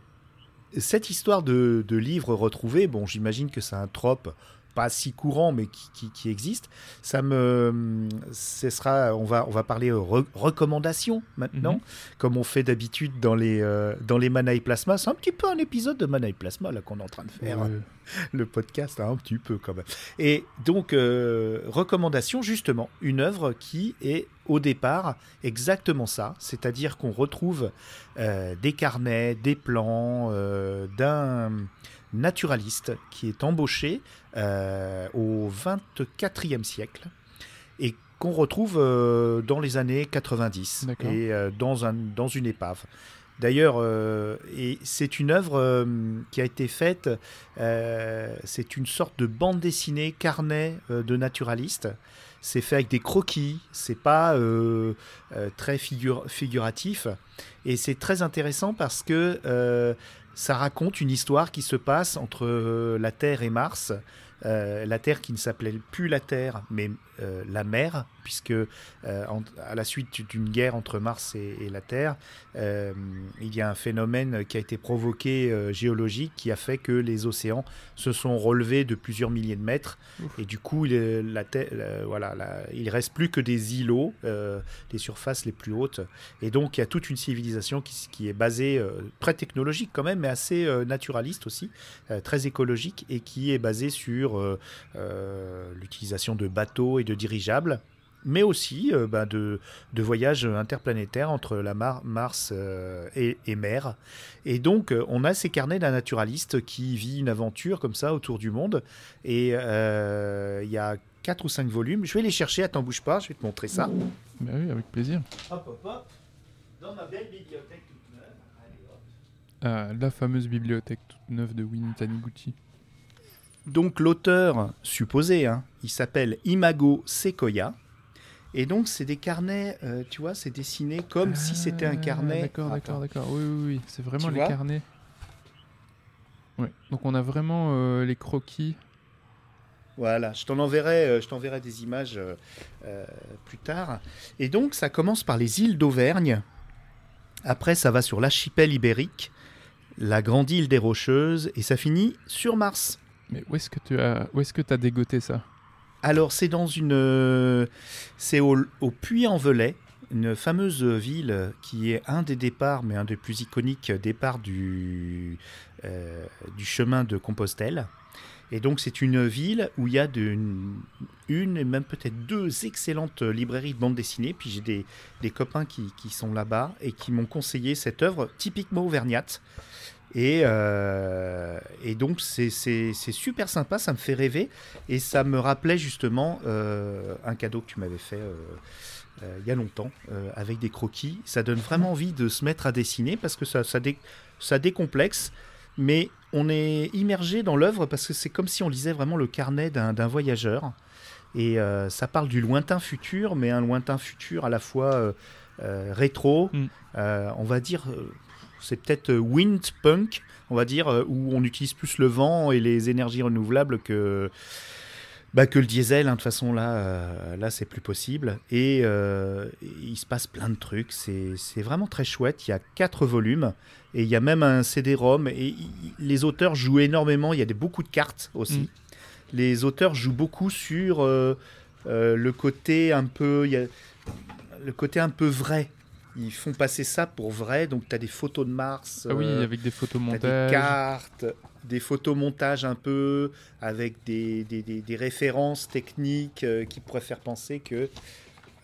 cette histoire de, de livres retrouvés, bon, j'imagine que c'est un trope pas si courant, mais qui, qui- qui existe. Ça me, ce sera, on va, on va parler euh, re- recommandations maintenant, Mhm. comme on fait d'habitude dans les, euh, dans les Manaï Plasma. C'est un petit peu un épisode de Manaï Plasma là qu'on est en train de faire *laughs* le podcast hein, un petit peu quand même. Et donc, euh, recommandation, justement, une œuvre qui est au départ exactement ça, c'est-à-dire qu'on retrouve euh, des carnets, des plans euh, d'un naturaliste qui est embauché euh, au 24e siècle et qu'on retrouve euh, dans les années 90 D'accord. et euh, dans, un, dans une épave. D'ailleurs, euh, c'est une œuvre euh, qui a été faite, euh, c'est une sorte de bande dessinée carnet de naturaliste. C'est fait avec des croquis, c'est pas très figure- figuratif. Et c'est très intéressant parce que ça raconte une histoire qui se passe entre euh, la Terre et Mars. Euh, la Terre qui ne s'appelait plus la Terre, mais euh, la mer, puisque euh, en- à la suite d'une guerre entre Mars et, et la Terre, euh, il y a un phénomène qui a été provoqué euh, géologique qui a fait que les océans se sont relevés de plusieurs milliers de mètres. Ouf. et du coup il, la Terre- la- voilà, la- il reste plus que des îlots, les surfaces les plus hautes. Et donc il y a toute une civilisation qui, qui est basée très technologique quand même mais assez naturaliste aussi, très écologique et qui est basée sur l'utilisation de bateaux et de dirigeables mais aussi euh, bah, de, de voyages interplanétaires entre la Mar- Mars euh, et, et mer. Et donc, euh, on a ces carnets d'un naturaliste qui vit une aventure comme ça autour du monde. Et euh, il y a quatre ou cinq volumes. Je vais les chercher, attends, bouge pas, je vais te montrer ça. Bah oui, avec plaisir. Hop, hop, hop. Dans ma belle bibliothèque toute neuve. Allez, hop. Ah, la fameuse bibliothèque toute neuve de Winnie Taniguchi. Donc l'auteur supposé, hein, il s'appelle Imago Sequoia. Et donc c'est des carnets, euh, tu vois, c'est dessiné comme si c'était un Ah, carnet. D'accord, d'accord, d'accord. Oui, oui, oui. C'est vraiment Tu les carnets. Oui. Donc on a vraiment euh, les croquis. Voilà, je t'en enverrai, euh, je t'enverrai des images euh, plus tard. Et donc ça commence par les îles d'Auvergne. Après ça va sur l'archipel ibérique, la grande île des Rocheuses, et ça finit sur Mars. Mais où est-ce que tu as, où est-ce que as dégoté ça? Alors, c'est dans une. euh, C'est au, Puy-en-Velay, une fameuse ville qui est un des départs, mais un des plus iconiques départs du, euh, du chemin de Compostelle. Et donc, c'est une ville où il y a de- une, une et même peut-être deux excellentes librairies de bande dessinée. Puis j'ai des, des copains qui, qui sont là-bas et qui m'ont conseillé cette œuvre typiquement auvergnate. Et, euh, et donc, c'est super sympa, ça me fait rêver. Et ça me rappelait justement euh, un cadeau que tu m'avais fait euh, il y a longtemps, avec des croquis. Ça donne vraiment envie de se mettre à dessiner parce que ça, ça, dé- ça décomplexe. Mais on est immergé dans l'œuvre parce que c'est comme si on lisait vraiment le carnet d'un voyageur. Et ça parle du lointain futur, mais un lointain futur à la fois rétro, Mm. on va dire, c'est peut-être euh, wind punk, on va dire, euh, où on utilise plus le vent et les énergies renouvelables que, bah, que le diesel. hein. De toute façon, là, euh, là c'est plus possible. Et euh, il se passe plein de trucs. C'est vraiment très chouette. Il y a quatre volumes et il y a même un CD-ROM. Et les auteurs jouent énormément. Il y a des, beaucoup de cartes aussi. Mm. Les auteurs jouent beaucoup sur euh, le côté un peu. il y a le côté un peu vrai. Ils font passer ça pour vrai. Donc, tu as des photos de Mars. Ah oui, euh, avec des photomontages. des cartes, des photomontages un peu, avec des, des, des- des références techniques euh, qui pourraient faire penser que.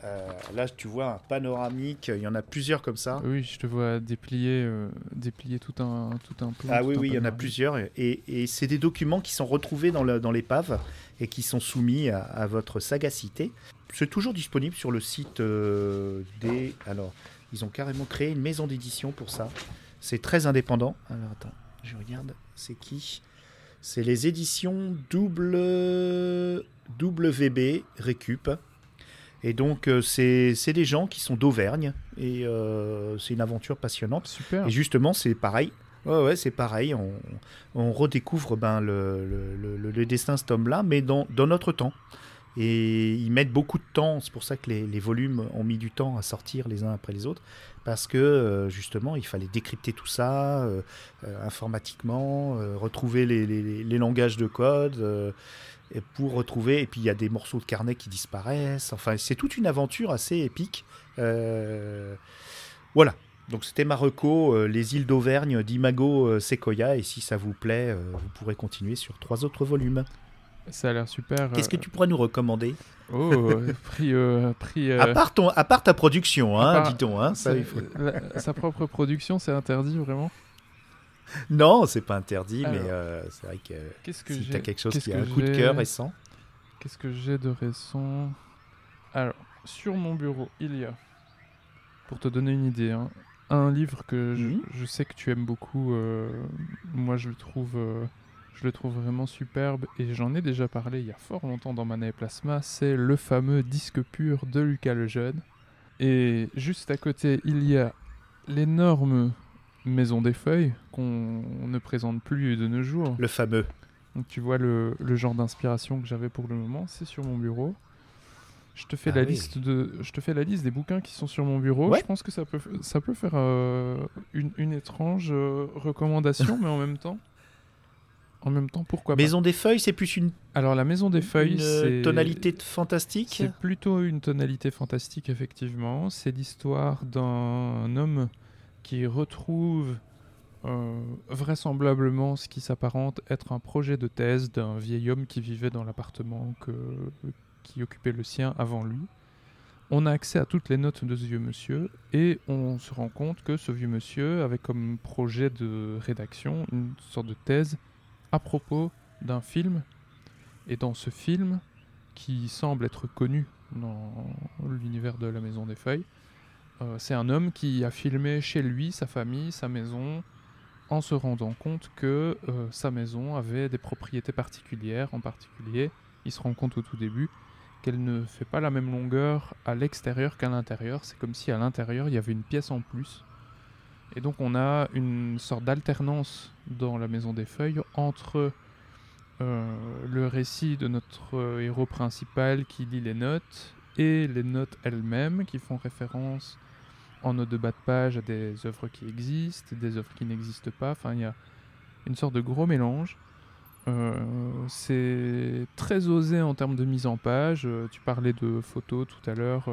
euh, là, tu vois un panoramique, il y en a plusieurs comme ça. Oui, je te vois déplier, déplier tout un, tout un plan. Ah oui, oui, il y en a plusieurs. Et, et c'est des documents qui sont retrouvés dans le- dans l'épave et qui sont soumis à, à votre sagacité. C'est toujours disponible sur le site des. Alors, ils ont carrément créé une maison d'édition pour ça. C'est très indépendant. Alors, attends, je regarde. C'est qui? C'est les éditions double WB Récup. Et donc, euh, c'est c'est des gens qui sont d'Auvergne. Et euh, c'est une aventure passionnante. Super. Et justement, c'est pareil. Ouais, ouais, c'est pareil. On, on redécouvre ben, le, le, le- le destin de cet homme-là, mais dans, dans notre temps. Et ils mettent beaucoup de temps. C'est pour ça que les, volumes ont mis du temps à sortir les uns après les autres. Parce que, euh, justement, il fallait décrypter tout ça euh, euh, informatiquement, retrouver les, langages de code. et pour retrouver. Et puis, il y a des morceaux de carnet qui disparaissent. Enfin, c'est toute une aventure assez épique. Voilà. Donc c'était Marocco, les îles d'Auvergne d'Imago euh, Sequoia, et si ça vous plaît, vous pourrez continuer sur trois autres volumes. Ça a l'air super. Qu'est-ce que euh, tu pourrais nous recommander? Oh, euh, prix, euh, prix. euh, à, part ton, à part ta production, hein, part- dit-on. Hein, ça, il faut- la- sa propre production, c'est interdit vraiment? Non, c'est pas interdit, mais euh, c'est vrai que Qu'est-ce que si j'ai t'as quelque chose qui a un coup de cœur récent. Qu'est-ce que j'ai de récent? Alors, sur mon bureau, il y a, pour te donner une idée, hein, un livre que je, Mhm. je sais que tu aimes beaucoup. moi, je le trouve, je le trouve vraiment superbe et j'en ai déjà parlé il y a fort longtemps dans Mana et Plasma. C'est le fameux disque pur de Lucas Lejeune. Et juste à côté, il y a l'énorme Maison des Feuilles qu'on ne présente plus de nos jours. Le fameux. Donc tu vois le, le genre d'inspiration que j'avais pour le moment, c'est sur mon bureau. Je te fais Ah la oui. liste de, je te fais la liste des bouquins qui sont sur mon bureau. Ouais. Je pense que ça peut, ça peut faire euh, une, une étrange euh, recommandation, mais en même temps, en même temps, pourquoi Maison des feuilles, c'est plus une. Alors la Maison des Feuilles, une c'est tonalité fantastique. c'est plutôt une tonalité fantastique, effectivement. C'est l'histoire d'un homme qui retrouve euh, vraisemblablement ce qui s'apparente être un projet de thèse d'un vieil homme qui vivait dans l'appartement que- qui occupait le sien avant lui. On a accès à toutes les notes de ce vieux monsieur et on se rend compte que ce vieux monsieur avait comme projet de rédaction une sorte de thèse à propos d'un film. Et dans ce film, qui semble être connu dans l'univers de la Maison des Feuilles, euh, c'est un homme qui a filmé chez lui, sa famille, sa maison, en se rendant compte que euh, sa maison avait des propriétés particulières. En particulier, il se rend compte au tout début qu'elle ne fait pas la même longueur à l'extérieur qu'à l'intérieur. C'est comme si à l'intérieur, il y avait une pièce en plus. Et donc on a une sorte d'alternance dans la Maison des Feuilles entre euh, le récit de notre euh, héros principal qui lit les notes et les notes elles-mêmes qui font référence en note de bas de page à des œuvres qui existent, des œuvres qui n'existent pas. Enfin, il y a une sorte de gros mélange. Euh, c'est très osé en termes de mise en page. Tu parlais de photos tout à l'heure.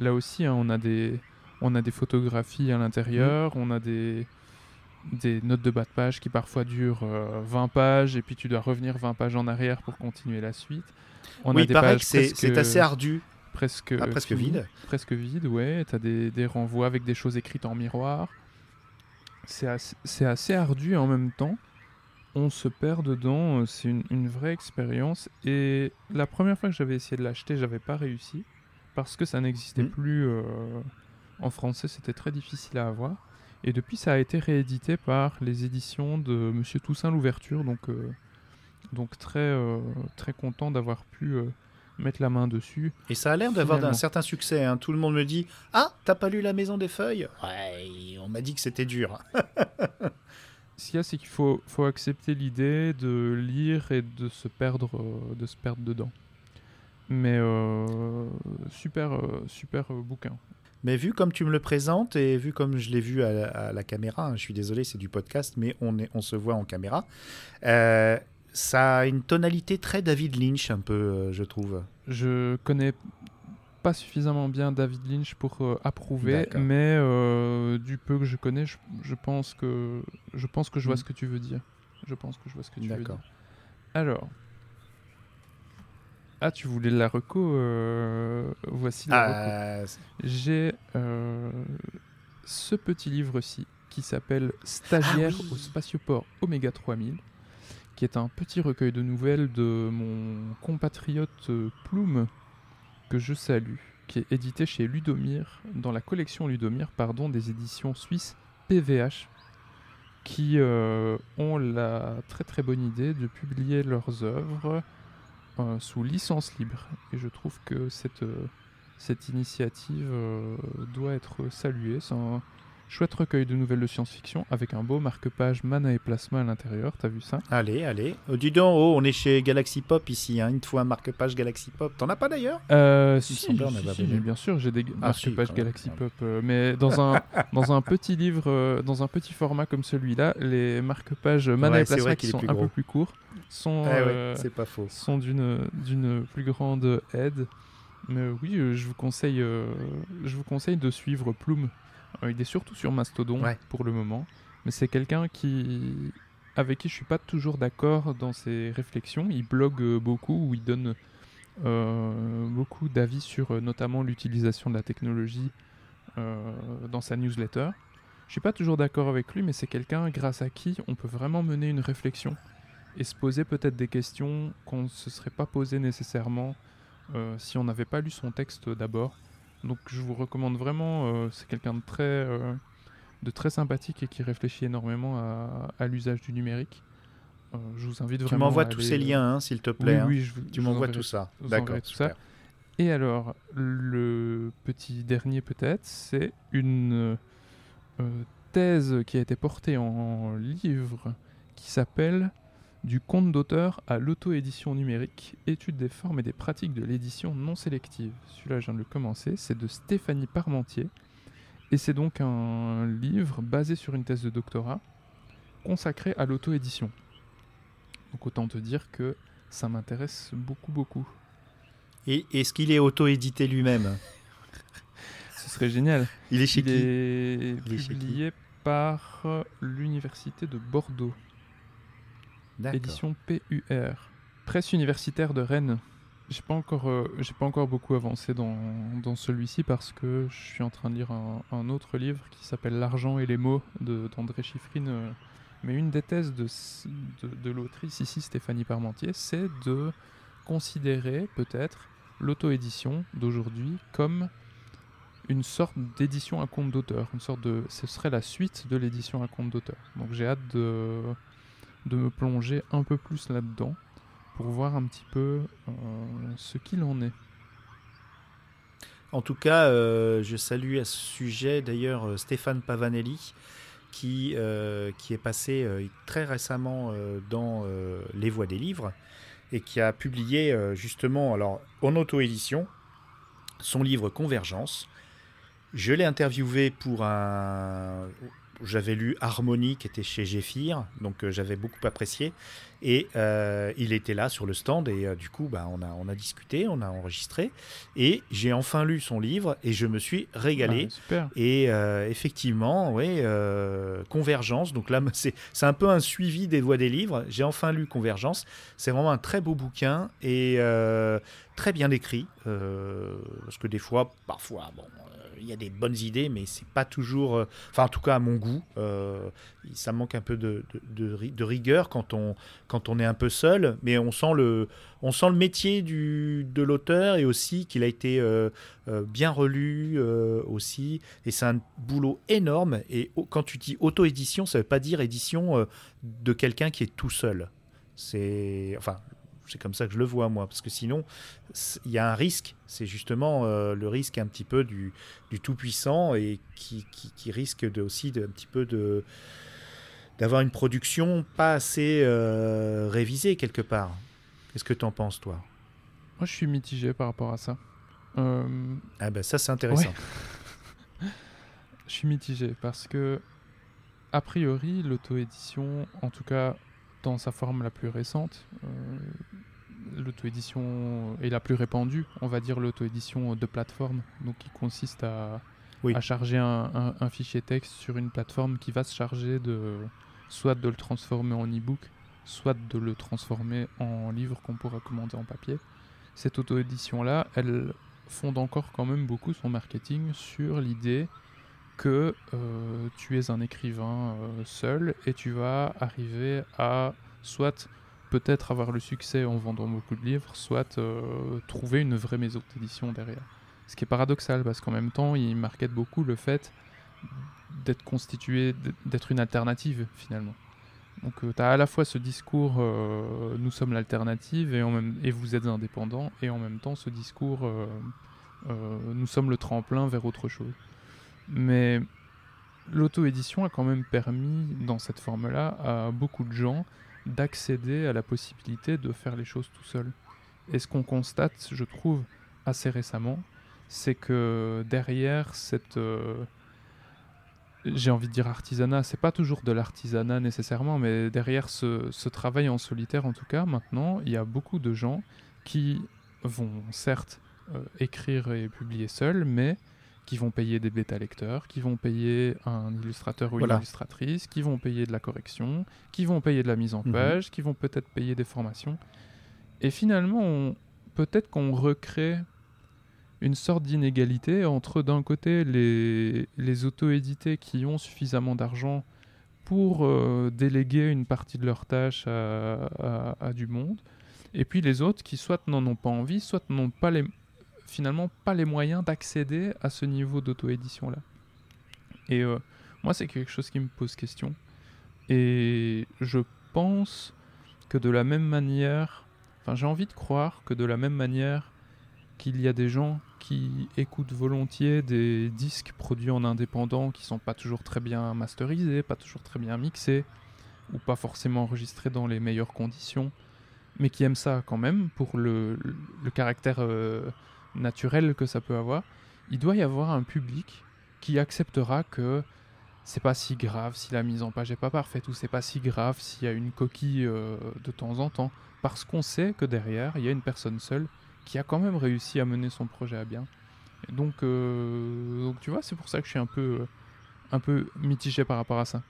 là aussi, hein, on, a des, on a des photographies à l'intérieur. On a des, des notes de bas de page qui parfois durent euh, 20 pages et puis tu dois revenir 20 pages en arrière pour continuer la suite. On oui, a des pages que c'est presque- c'est assez ardu. presque, Ah, presque finies, vide. Presque vide, ouais. Tu as des, des renvois avec des choses écrites en miroir. C'est assez, c'est assez ardu et en même temps, on se perd dedans. euh, C'est une, une vraie expérience. Et la première fois que j'avais essayé de l'acheter, j'avais pas réussi parce que ça n'existait Mhm. plus euh, en français. C'était très difficile à avoir. Et depuis, ça a été réédité par les éditions de Monsieur Toussaint Louverture. Donc, euh, donc très, euh, très content d'avoir pu euh, mettre la main dessus. Et ça a l'air d'avoir un certain succès. hein. Tout le monde me dit Ah, t'as pas lu La Maison des Feuilles? Ouais, on m'a dit que c'était dur. *laughs* Ce qu'il y a, c'est qu'il faut, faut accepter l'idée de lire et de se perdre, de se perdre dedans. Mais super, super bouquin. Mais vu comme tu me le présentes et vu comme je l'ai vu à, la- à la caméra, hein, je suis désolé, c'est du podcast, mais on, est, on se voit en caméra, euh, ça a une tonalité très David Lynch, un peu, euh, je trouve. Je connais pas suffisamment bien David Lynch pour euh, approuver, mais du peu que je connais, je, je pense que je pense que je vois Mm. ce que tu veux dire. Je pense que je vois ce que tu veux dire. D'accord. Alors. Ah, tu voulais la reco euh, Voici la reco. Ah, J'ai euh, ce petit livre-ci qui s'appelle Stagiaire Ah oui. au Spatioport Oméga 3000, qui est un petit recueil de nouvelles de mon compatriote euh, Plume, que je salue, qui est édité chez Ludomir, dans la collection Ludomir, pardon, des éditions suisses PVH, qui euh, ont la très très bonne idée de publier leurs œuvres euh, sous licence libre. Et je trouve que cette, euh, initiative euh, doit être saluée. Chouette recueil de nouvelles de science-fiction avec un beau marque-page Mana et Plasma à l'intérieur. T'as vu ça? Allez, allez. Oh, dis donc, oh, on est chez Galaxy Pop ici, hein, une fois un marque-page Galaxy Pop. T'en as pas d'ailleurs? Euh, si, si, bien sûr, j'ai des Ah, marque-pages Galaxy même. Pop, euh, mais dans un, *laughs* dans un petit livre, euh, dans un petit format comme celui-là, les marque-pages Mana Ouais, et Plasma qui sont un gros. peu plus courts sont, Eh ouais, euh, pas faux. sont d'une d'une plus grande aide. Mais oui, je vous conseille, je vous conseille de suivre Plume. Euh, il est surtout sur Mastodon Ouais. pour le moment, mais c'est quelqu'un qui avec qui je suis pas toujours d'accord dans ses réflexions. Il blogue euh, beaucoup ou il donne euh, beaucoup d'avis sur notamment l'utilisation de la technologie euh, dans sa newsletter. Je suis pas toujours d'accord avec lui, mais c'est quelqu'un grâce à qui on peut vraiment mener une réflexion et se poser peut-être des questions qu'on ne se serait pas posées nécessairement euh, si on n'avait pas lu son texte d'abord. Donc je vous recommande vraiment, euh, c'est quelqu'un de très, euh, de très sympathique et qui réfléchit énormément à, à l'usage du numérique. Euh, je vous invite Tu vraiment m'envoies à tous aller- ces liens, hein, s'il te Oui, plaît. hein. oui, je vous- Tu m'envoies tout ça. D'accord. Et alors, le petit dernier peut-être, c'est une thèse qui a été portée en livre qui s'appelle Du compte d'auteur à l'auto-édition numérique, étude des formes et des pratiques de l'édition non sélective. Celui-là, je viens de le commencer, c'est de Stéphanie Parmentier. Et c'est donc un livre basé sur une thèse de doctorat consacré à l'auto-édition. Donc autant te dire que ça m'intéresse beaucoup, beaucoup. Et est-ce qu'il est auto-édité lui-même? *laughs* Ce serait génial. Il est chez Il qui? est Il est publié par l'Université de Bordeaux. Édition PUR. Presse universitaire de Rennes. J'ai pas encore, euh, j'ai pas encore beaucoup avancé dans, dans celui-ci parce que je suis en train de lire un, autre livre qui s'appelle L'argent et les mots d'André Chiffrine. euh, Mais une des thèses de, de l'autrice ici, Stéphanie Parmentier, c'est de considérer peut-être l'auto-édition d'aujourd'hui comme une sorte d'édition à compte d'auteur. Une sorte de, ce serait la suite de l'édition à compte d'auteur. Donc j'ai hâte de, de me plonger un peu plus là-dedans pour voir un petit peu euh, ce qu'il en est. En tout cas, euh, je salue à ce sujet d'ailleurs euh, Stéphane Pavanelli qui, qui est passé très récemment dans Les Voix des Livres et qui a publié justement, alors en auto-édition, son livre Convergence. Je l'ai interviewé pour un, j'avais lu Harmonie qui était chez Géphir, donc euh, j'avais beaucoup apprécié. Et euh, il était là sur le stand et euh, du coup, bah, on, a, on a discuté, on a enregistré. Et j'ai enfin lu son livre et je me suis régalé. Ah, super. Et effectivement, oui, Convergence. Donc là, *laughs* c'est un peu un suivi des voix des livres. J'ai enfin lu Convergence. C'est vraiment un très beau bouquin et très bien écrit. euh, parce que des fois, parfois, bon, euh, il y a des bonnes idées, mais c'est pas toujours. euh, Enfin, en tout cas, à mon goût, ça manque un peu de, de- de ri- de rigueur quand on, quand on est un peu seul. Mais on sent le, on sent le métier du, de l'auteur et aussi qu'il a été bien relu aussi. Et c'est un boulot énorme. Et quand tu dis auto-édition, ça veut pas dire édition de quelqu'un qui est tout seul. C'est enfin, c'est comme ça que je le vois moi, parce que sinon, il y a un risque. C'est justement euh, le risque un petit peu du, du tout puissant et qui, qui, qui risque de, aussi de, un petit peu de d'avoir une production pas assez euh, révisée quelque part. Qu'est-ce que tu en penses toi? Moi, je suis mitigé par rapport à ça. Euh, Ah ben ça c'est intéressant. *laughs* Je suis mitigé parce que, a priori, l'auto-édition, en tout cas dans sa forme la plus récente, euh, l'auto-édition est la plus répandue, on va dire l'auto-édition de plateforme, donc qui consiste à, Oui. à charger un, un- un fichier texte sur une plateforme qui va se charger de soit de le transformer en e-book, soit de le transformer en livre qu'on pourra commander en papier. Cette auto-édition-là, elle fonde encore quand même beaucoup son marketing sur l'idée que euh, tu es un écrivain euh, seul et tu vas arriver à soit peut-être avoir le succès en vendant beaucoup de livres, soit euh, trouver une vraie maison d'édition derrière. Ce qui est paradoxal parce qu'en même temps, il market beaucoup le fait d'être constitué, d'être une alternative finalement. Donc tu as à la fois ce discours nous sommes l'alternative et, et vous êtes indépendant et en même temps ce discours nous sommes le tremplin vers autre chose. Mais l'auto-édition a quand même permis, dans cette forme-là, à beaucoup de gens d'accéder à la possibilité de faire les choses tout seul. Et ce qu'on constate, je trouve, assez récemment, c'est que derrière cette... euh, j'ai envie de dire artisanat, c'est pas toujours de l'artisanat nécessairement, mais derrière ce, travail en solitaire, en tout cas, maintenant, il y a beaucoup de gens qui vont certes euh, écrire et publier seuls, mais qui vont payer des bêta-lecteurs, qui vont payer un illustrateur ou Voilà. une illustratrice, qui vont payer de la correction, qui vont payer de la mise en Mhm. page, qui vont peut-être payer des formations. Et finalement, on- peut-être qu'on recrée une sorte d'inégalité entre d'un côté les, les auto-édités qui ont suffisamment d'argent pour euh, déléguer une partie de leurs tâches à, à- à du monde, et puis les autres qui soit n'en ont pas envie, soit n'ont pas les, finalement pas les moyens d'accéder à ce niveau d'auto-édition là. Et euh, moi c'est quelque chose qui me pose question. Et je pense que de la même manière, enfin j'ai envie de croire que de la même manière qu'il y a des gens qui écoutent volontiers des disques produits en indépendant qui sont pas toujours très bien masterisés, pas toujours très bien mixés, ou pas forcément enregistrés dans les meilleures conditions, mais qui aiment ça quand même pour le, caractère euh, naturel que ça peut avoir, il doit y avoir un public qui acceptera que c'est pas si grave si la mise en page est pas parfaite ou c'est pas si grave s'il y a une coquille euh, de temps en temps parce qu'on sait que derrière il y a une personne seule qui a quand même réussi à mener son projet à bien. Donc, euh, donc tu vois, c'est pour ça que je suis un peu, euh, un peu mitigé par rapport à ça.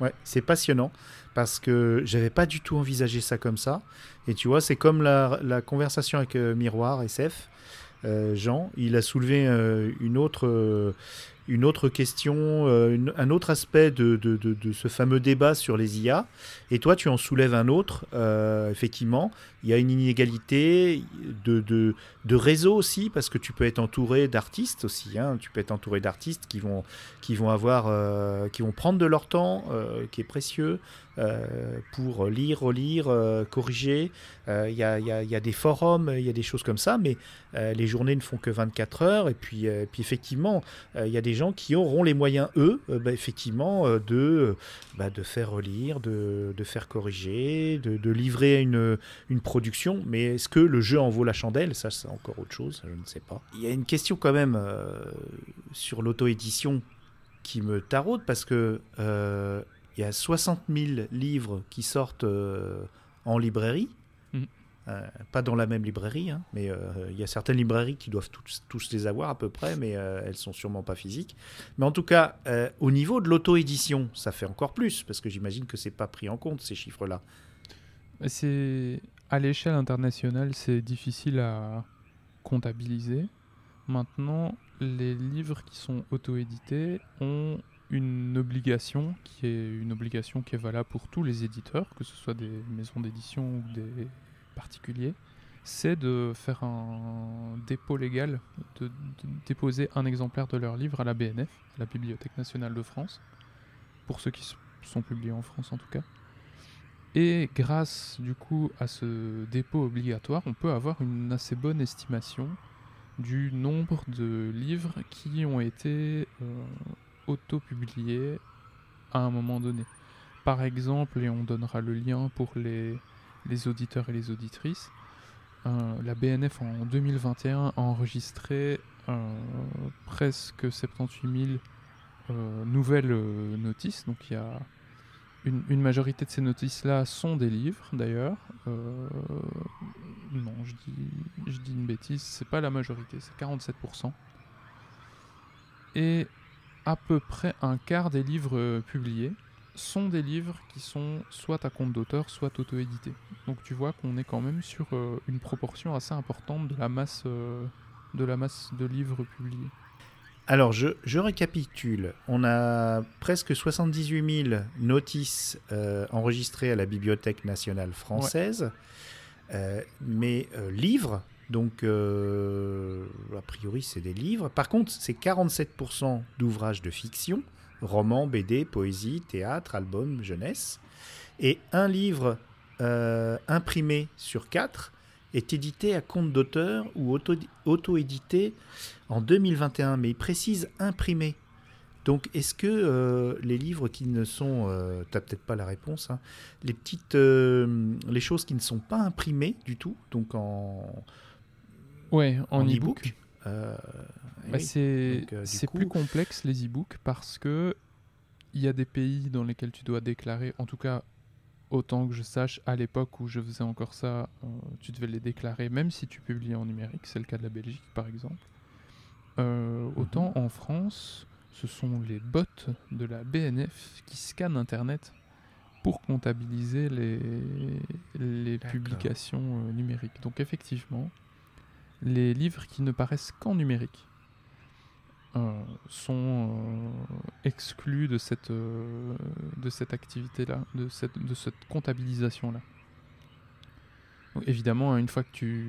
Ouais, c'est passionnant parce que j'avais pas du tout envisagé ça comme ça. Et tu vois, c'est comme la, conversation avec euh, Miroir SF. Euh, Jean, il a soulevé euh, une autre, une autre question, un autre aspect de, de- de- de ce fameux débat sur les IA. Et toi, tu en soulèves un autre. Effectivement, il y a une inégalité de, de, réseau aussi, parce que tu peux être entouré d'artistes aussi. hein. Tu peux être entouré d'artistes qui vont, qui vont euh, qui vont prendre de leur temps, euh, qui est précieux, euh, pour lire, relire, corriger. Il y, a, y a- y a des forums, il y a des choses comme ça, mais les journées ne font que 24 heures. Et puis, puis effectivement, il y a des gens qui auront les moyens, eux, bah, effectivement, de, bah, de faire relire, de, de faire corriger, de, de livrer une, une production. Mais est-ce que le jeu en vaut la chandelle? Ça, c'est encore autre chose, je ne sais pas. Il y a une question quand même euh, sur l'auto-édition qui me taraude parce que euh, il y a 60 000 livres qui sortent euh, en librairie. Euh, pas dans la même librairie, hein, mais euh, il y a certaines librairies qui doivent tous, tous les avoir à peu près, mais euh, elles sont sûrement pas physiques. Mais en tout cas, euh, au niveau de l'auto-édition, ça fait encore plus, parce que j'imagine que c'est pas pris en compte ces chiffres-là. C'est à l'échelle internationale, c'est difficile à comptabiliser. Maintenant, les livres qui sont auto-édités ont une obligation qui est une obligation qui est valable pour tous les éditeurs, que ce soit des maisons d'édition ou des particuliers, c'est de faire un dépôt légal, de, de déposer un exemplaire de leur livre à la BNF, la Bibliothèque nationale de France, pour ceux qui sont publiés en France en tout cas. Et grâce du coup à ce dépôt obligatoire, on peut avoir une assez bonne estimation du nombre de livres qui ont été euh, auto-publiés à un moment donné. Par exemple, et on donnera le lien pour les, les auditeurs et les auditrices, euh, la BNF en 2021 a enregistré euh, presque 78 000 euh, nouvelles notices. Donc il y a une, majorité de ces notices-là sont des livres d'ailleurs. Euh, non, je dis, je dis une bêtise, c'est pas la majorité, c'est 47%. Et à peu près un quart des livres euh, publiés sont des livres qui sont soit à compte d'auteur, soit auto-édités. Donc tu vois qu'on est quand même sur euh, une proportion assez importante de, la masse de livres publiés. Alors, je, je récapitule. On a presque 78 000 notices euh, enregistrées à la Bibliothèque nationale française, Euh, mais euh, livres, donc a priori c'est des livres. Par contre, c'est 47% d'ouvrages de fiction, romans, BD, poésie, théâtre, albums, jeunesse. Et un livre imprimé sur quatre est édité à compte d'auteur ou auto- auto-édité en 2021, mais il précise imprimé. Donc, est-ce que euh, les livres qui ne sont, euh, t'as peut-être pas la réponse, hein, les petites, euh, les choses qui ne sont pas imprimées du tout, donc en, Ouais, en, en e-book. euh, Bah, oui. c'est coup- plus complexe les e-books parce que il y a des pays dans lesquels tu dois déclarer, en tout cas autant que je sache, à l'époque où je faisais encore ça, euh, tu devais les déclarer même si tu publiais en numérique, c'est le cas de la Belgique par exemple. Euh, Mhm. autant en France, ce sont les bots de la BNF qui scannent Internet pour comptabiliser les, publications euh, numériques. Donc effectivement, les livres qui ne paraissent qu'en numérique euh, sont euh, exclus de cette, euh, de cette activité-là, de cette, de cette comptabilisation-là. Évidemment, une fois que tu,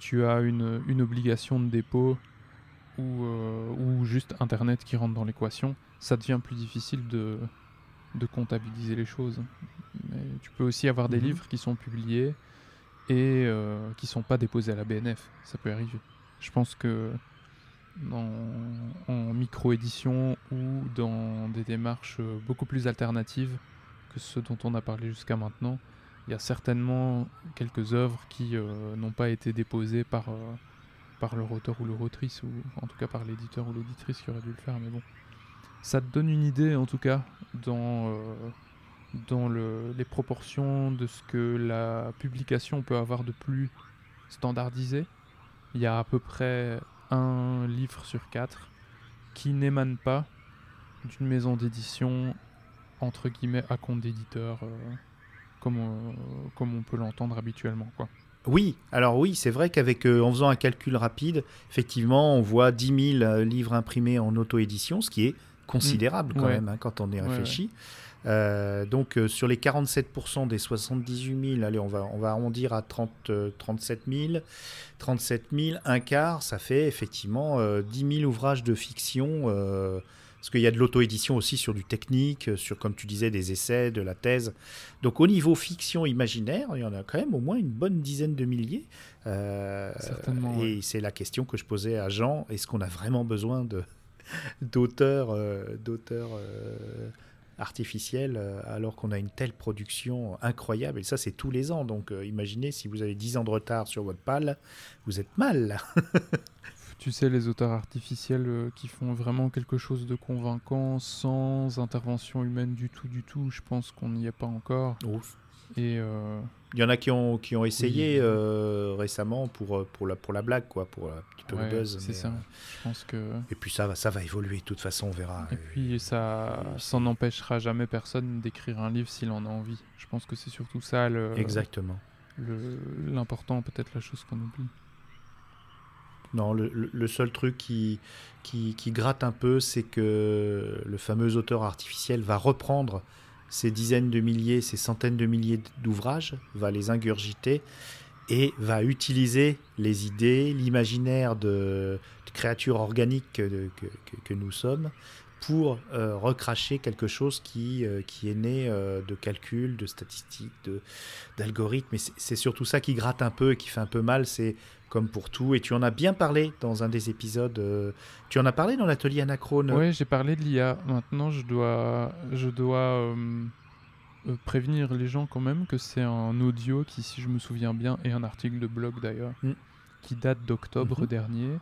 tu as une, une obligation de dépôt ou, ou juste Internet qui rentre dans l'équation, ça devient plus difficile de, de comptabiliser les choses. Mais tu peux aussi avoir des Mhm. livres qui sont publiés et euh, qui sont pas déposés à la BNF. Ça peut arriver. Je pense que dans- en micro-édition ou dans des démarches euh, beaucoup plus alternatives que ceux dont on a parlé jusqu'à maintenant, il y a certainement quelques œuvres qui euh, n'ont pas été déposées par, euh, par leur auteur ou leur autrice, ou en tout cas par l'éditeur ou l'éditrice qui aurait dû le faire, mais bon. Ça te donne une idée, en tout cas, dans, euh, dans le- les proportions de ce que la publication peut avoir de plus standardisé? Il y a à peu près un livre sur quatre qui n'émane pas d'une maison d'édition, entre guillemets, à compte d'éditeur, euh, comme, on- comme on peut l'entendre habituellement. Quoi. Oui, alors oui, c'est vrai qu'avec euh, en faisant un calcul rapide, effectivement, on voit 10 000 euh, livres imprimés en auto-édition, ce qui est considérable quand Ouais. même hein, quand on y Ouais, réfléchit. Euh, donc euh, sur les 47% des 78 000, allez, on va, on va arrondir à 30, euh, 37 000. 37 000, un quart, ça fait effectivement euh, 10 000 ouvrages de fiction. euh, parce qu'il y a de l'auto-édition aussi sur du technique, euh, sur, comme tu disais, des essais, de la thèse. Donc au niveau fiction imaginaire, il y en a quand même au moins une bonne dizaine de milliers. Euh, Certainement, Et c'est la question que je posais à Jean. Est-ce qu'on a vraiment besoin de *laughs* d'auteurs euh, d'auteurs artificiels euh, alors qu'on a une telle production incroyable Et ça, c'est tous les ans. Donc euh, imaginez si vous avez 10 ans de retard sur votre pal, vous êtes mal. *laughs* tu sais, les auteurs artificiels euh, qui font vraiment quelque chose de convaincant sans intervention humaine du tout, du tout, je pense qu'on n'y est pas encore. Ouf. Et euh, Il y en a qui ont, qui ont essayé Oui. euh, récemment pour, euh, pour, la, pour la blague, quoi, pour un petit peu ouais, le buzz. c'est mais, ça. euh, Je pense que. et puis ça va, ça va évoluer, de toute façon, on verra. Et puis ça, ça n'empêchera jamais personne d'écrire un livre s'il en a envie. Je pense que c'est surtout ça le, Exactement. l'important, peut-être la chose qu'on oublie. Non, le, le- le seul truc qui, qui, qui gratte un peu, c'est que le fameux auteur artificiel va reprendre ces dizaines de milliers, ces centaines de milliers d'ouvrages, va les ingurgiter et va utiliser les idées, l'imaginaire de, créatures organiques que, nous sommes pour euh, recracher quelque chose qui, euh, qui est né euh, de calculs, de statistiques, d'algorithmes. Et c'est surtout ça qui gratte un peu et qui fait un peu mal, c'est comme pour tout. Et tu en as bien parlé dans un des épisodes. euh, tu en as parlé dans l'atelier Anachrone. Ouais, j'ai parlé de l'IA. Maintenant, je dois, je dois euh, euh, prévenir les gens quand même que c'est un audio qui, si je me souviens bien, est un article de blog d'ailleurs, Mm. qui date d'octobre Mhm. dernier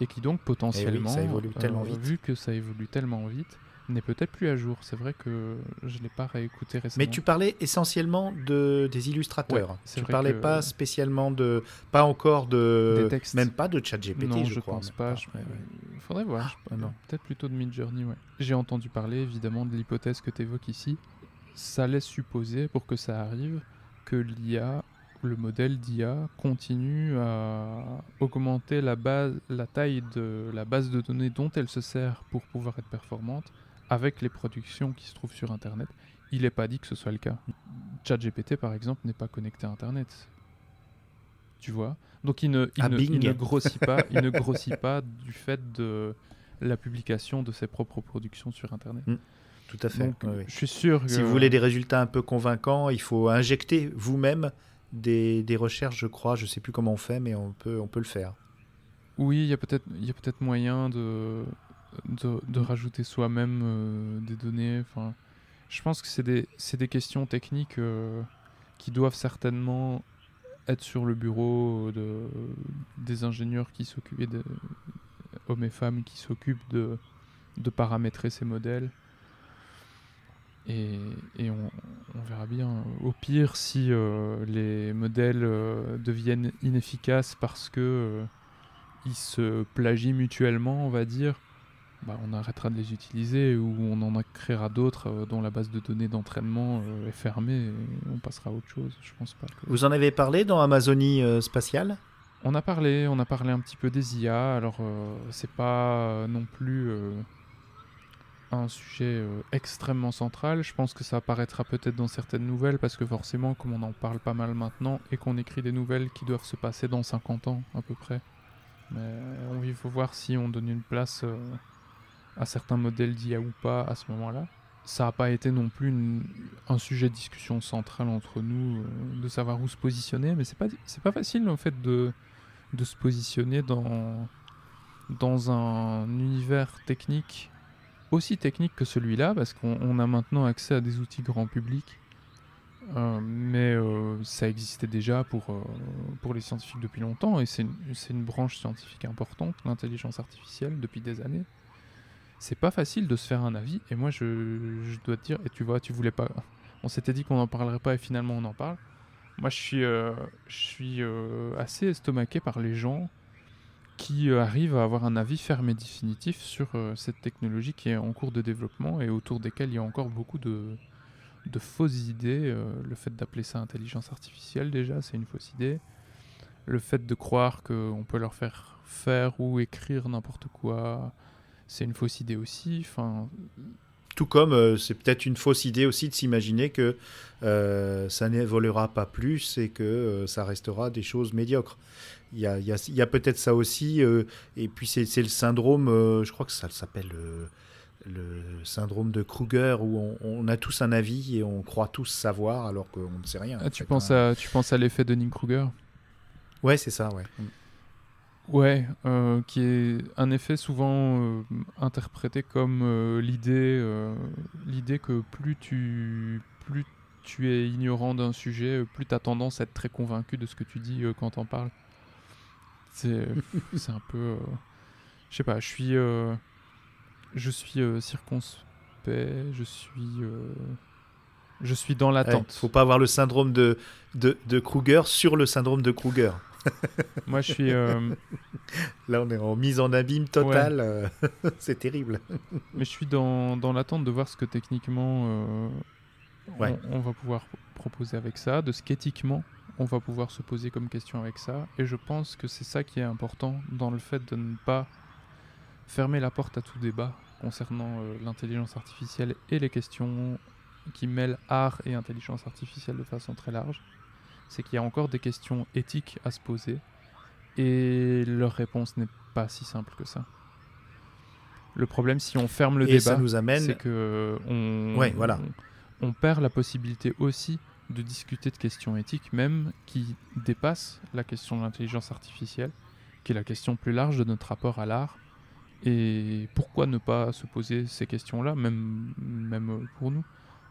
et qui donc potentiellement, évolue tellement vite. vu que ça évolue tellement vite, n'est peut-être plus à jour. C'est vrai que je l'ai pas réécouté récemment. Mais tu parlais essentiellement de, des illustrateurs. Ouais, tu vrai parlais que- pas spécialement de. Pas encore de. Des textes. Même pas de ChatGPT, non, je, je crois. pense pas. Ouais, ouais. Faudrait voir. ah. Peut-être plutôt de Midjourney, ouais. J'ai entendu parler évidemment de l'hypothèse que tu évoques ici. Ça laisse supposer, pour que ça arrive, que l'IA, le modèle d'IA, continue à augmenter la, base, la taille de la base de données dont elle se sert pour pouvoir être performante avec les productions qui se trouvent sur Internet. Il n'est pas dit que ce soit le cas. ChatGPT, par exemple, n'est pas connecté à Internet. Tu vois? Donc il ne, il ne- il ne grossit pas, il ne grossit pas du fait de la publication de ses propres productions sur Internet. Tout à fait. Donc, je suis sûr que... Si vous voulez des résultats un peu convaincants, il faut injecter vous-même des, des recherches, je crois. Je sais plus comment on fait, mais on peut, on peut le faire. Oui, il y a peut-être il y a peut-être moyen de, de, rajouter soi-même euh, des données. Enfin, je pense que c'est des, des questions techniques euh, qui doivent certainement être sur le bureau de, des ingénieurs qui s'occupent, hommes et femmes qui s'occupent de, de paramétrer ces modèles. Et, et on, verra bien. Au pire, si euh, les modèles euh, deviennent inefficaces parce que euh, ils se plagient mutuellement, on va dire, bah, on arrêtera de les utiliser ou on en créera d'autres euh, dont la base de données d'entraînement euh, est fermée et on passera à autre chose. Je pense pas que... Vous en avez parlé dans Amazonie euh, spatiale? On a parlé, on a parlé un petit peu des IA. Alors c'est pas non plus un sujet extrêmement central. Je pense que ça apparaîtra peut-être dans certaines nouvelles parce que forcément, comme on en parle pas mal maintenant et qu'on écrit des nouvelles qui doivent se passer dans 50 ans à peu près. Mais il faut voir si on donne une place euh, à certains modèles d'IA ou pas à ce moment-là. Ça n'a pas été non plus un sujet de discussion central entre nous euh, de savoir où se positionner, mais c'est pas pas facile en fait de de se positionner dans dans un univers technique aussi technique que celui-là parce qu'on on a maintenant accès à des outils grand public. Euh, mais euh, ça existait déjà pour, pour les scientifiques depuis longtemps et c'est une, une branche scientifique importante, l'intelligence artificielle, depuis des années. C'est pas facile de se faire un avis et moi je, je dois te dire, et tu vois, tu voulais pas. On s'était dit qu'on n'en parlerait pas et finalement on en parle. Moi je suis, euh, je suis euh, assez estomaqué par les gens qui euh, arrivent à avoir un avis ferme et définitif sur cette technologie qui est en cours de développement et autour desquelles il y a encore beaucoup de, de fausses idées. Le fait d'appeler ça intelligence artificielle, déjà, c'est une fausse idée. Le fait de croire qu'on peut leur faire faire ou écrire n'importe quoi, c'est une fausse idée aussi. Enfin, Tout comme euh, c'est peut-être une fausse idée aussi de s'imaginer que euh, ça n'évoluera pas plus et que euh, ça restera des choses médiocres. Il y a, peut-être ça aussi. euh, et puis c'est le syndrome, je crois que ça s'appelle le syndrome de Kruger, où on, on a tous un avis et on croit tous savoir alors qu'on ne sait rien. ah, en tu, fait, penses hein. à, tu penses à l'effet de Kruger Ouais, c'est ça, ouais. Ouais, euh, qui est un effet souvent euh, interprété comme euh, l'idée, l'idée que plus tu, plus tu es ignorant d'un sujet, plus tu as tendance à être très convaincu de ce que tu dis quand t'en parles. C'est, *laughs* c'est un peu, je sais pas, je suis, je suis circonspect, je suis, je suis dans Ouais, l'attente. faut pas avoir le syndrome de, de, de Kruger sur le syndrome de Kruger. *laughs* Moi, je suis, euh, Là, on est en mise en abîme totale. euh, *laughs* c'est terrible. mais je suis dans, dans l'attente de voir ce que techniquement euh, Ouais. on, on va pouvoir proposer avec ça, de ce qu'éthiquement on va pouvoir se poser comme question avec ça. Et je pense que c'est ça qui est important dans le fait de ne pas fermer la porte à tout débat concernant euh, l'intelligence artificielle et les questions qui mêlent art et intelligence artificielle de façon très large. C'est qu'il y a encore des questions éthiques à se poser et leur réponse n'est pas si simple que ça. Le problème, si on ferme le Et débat, nous amène. c'est que on, Ouais, voilà. on, on perd la possibilité aussi de discuter de questions éthiques, même qui dépassent la question de l'intelligence artificielle, qui est la question plus large de notre rapport à l'art. Et pourquoi ne pas se poser ces questions-là, même, même pour nous?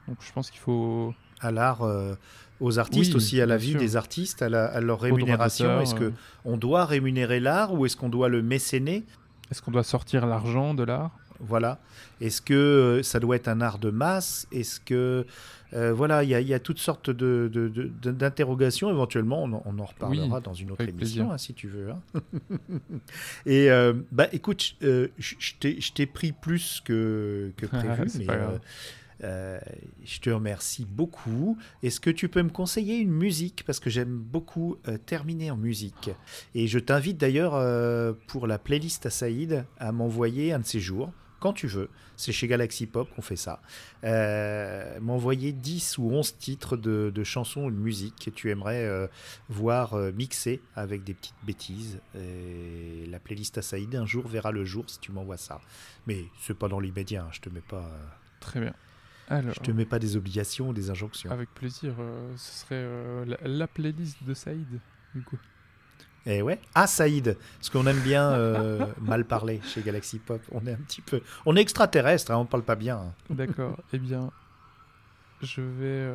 Donc je pense qu'il faut... à l'art, euh, aux artistes Oui, aussi, à la vie sûr. des artistes, à, la- à leur rémunération. Est-ce que on doit rémunérer l'art ou est-ce qu'on doit le mécéner? Est-ce qu'on doit sortir l'argent de l'art? Voilà. Est-ce que euh, ça doit être un art de masse? Est-ce que euh, voilà, il y, a- il y a toutes sortes de, de- de- de- d'interrogations. Éventuellement, on, en- on en reparlera Oui, dans une autre émission, hein, si tu veux. hein. *laughs* Et euh, bah, écoute, euh, je t'ai- pris plus que, que *laughs* prévu, mais euh, je te remercie beaucoup. Est-ce que tu peux me conseiller une musique? Parce que j'aime beaucoup euh, terminer en musique. Et je t'invite d'ailleurs euh, pour la playlist à à m'envoyer un de ces jours, quand tu veux. C'est chez Galaxy Pop qu'on fait ça. M'envoyer 10 ou 11 titres de, chansons ou de musique que tu aimerais voir mixer avec des petites bêtises. Et la playlist à un jour verra le jour si tu m'envoies ça. Mais c'est pas dans l'immédiat, hein, je te mets pas. Très bien. Alors, je te mets pas des obligations ou des injonctions. avec plaisir, euh, ce serait euh, la, la playlist de Saïd, du coup. Et ouais. Ah, Saïd, parce qu'on aime bien euh, *laughs* mal parler chez Galaxy Pop. On est un petit peu. On est extraterrestre, hein, on parle pas bien. hein. D'accord. eh bien, je vais,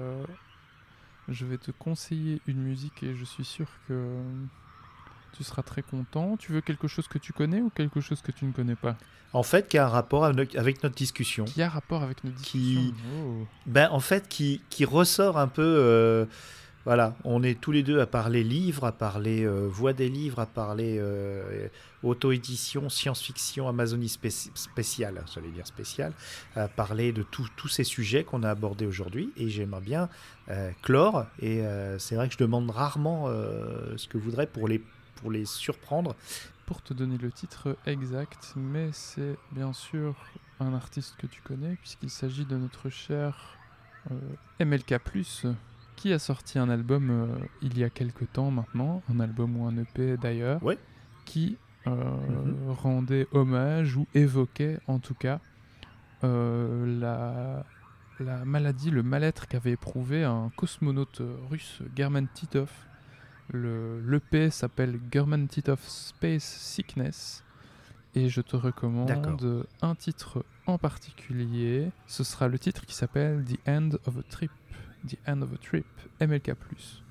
je vais te conseiller une musique et je suis sûr que tu seras très content. Tu veux quelque chose que tu connais ou quelque chose que tu ne connais pas? En fait, qui a un rapport avec notre discussion. Qui a rapport avec nos Qui- discussions Oh. Ben, en fait, qui, qui ressort un peu. euh, voilà, on est tous les deux à parler livres, à parler euh, voix des livres, à parler euh, auto-édition, science-fiction, Amazonie spéci- spéciale, j'allais dire spéciale, à parler de tous ces sujets qu'on a abordés aujourd'hui. Et j'aimerais bien euh, clore. Et c'est vrai que je demande rarement ce que voudrais pour les, pour les surprendre. Pour te donner le titre exact, mais c'est bien sûr un artiste que tu connais, puisqu'il s'agit de notre cher euh, MLK, qui a sorti un album euh, il y a quelques temps maintenant, un album ou un EP d'ailleurs, Ouais. qui euh, Mhm. rendait hommage ou évoquait en tout cas la, la maladie, le mal-être qu'avait éprouvé un cosmonaute russe, German Titov. Le L'EP s'appelle German Titov Space Sickness. Et je te recommande un titre en particulier. Ce sera le titre qui s'appelle The End of a Trip. The End of a Trip, MLK.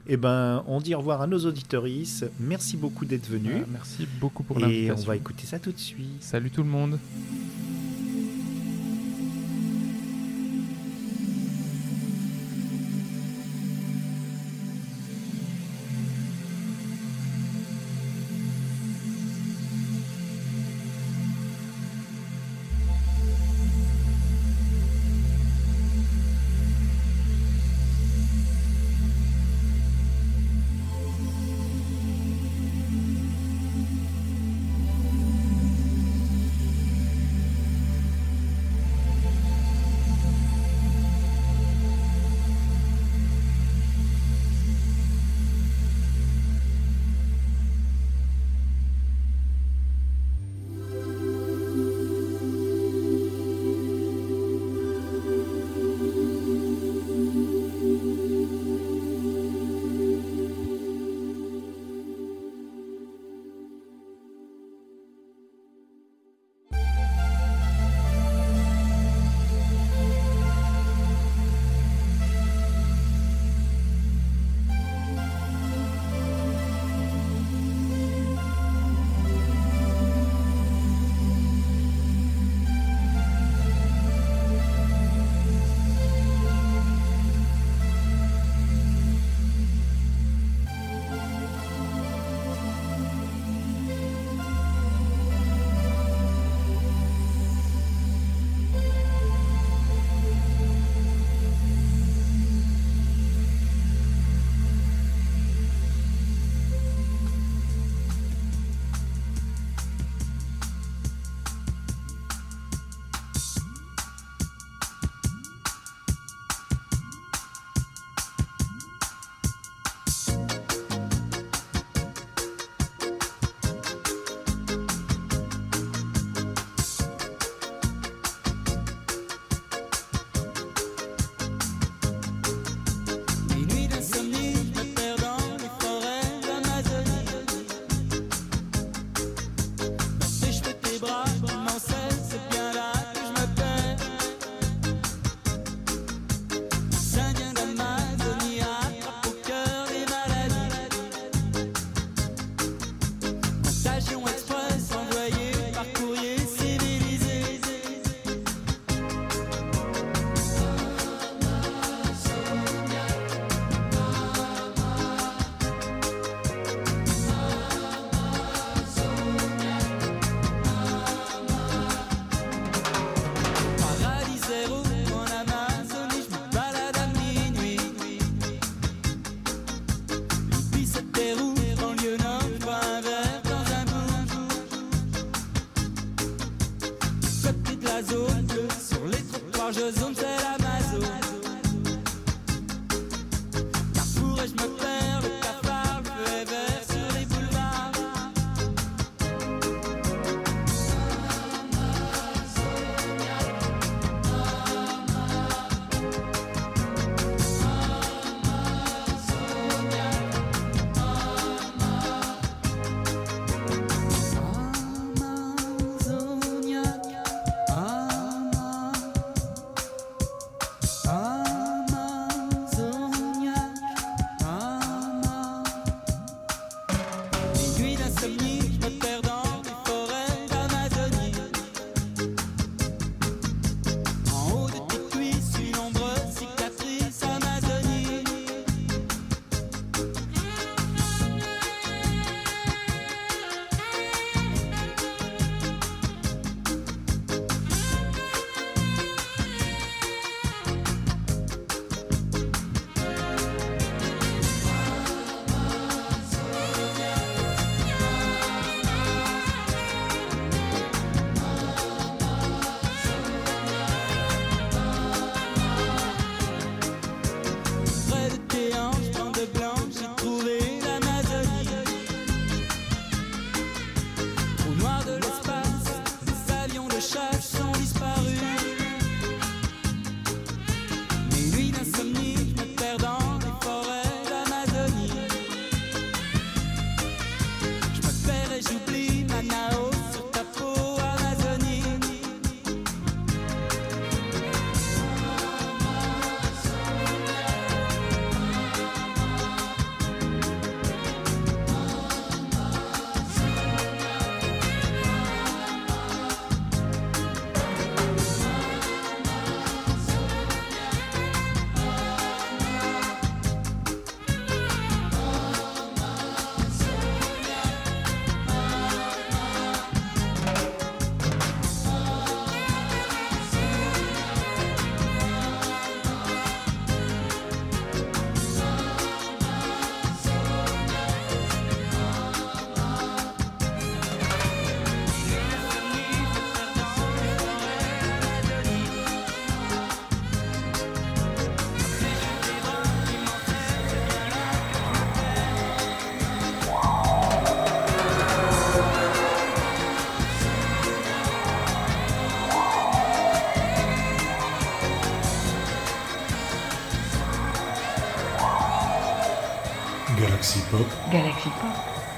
Eh ben, on dit au revoir à nos auditorices. Merci beaucoup d'être venus. Voilà, merci beaucoup pour et l'invitation. on va écouter ça tout de suite. Salut tout le monde.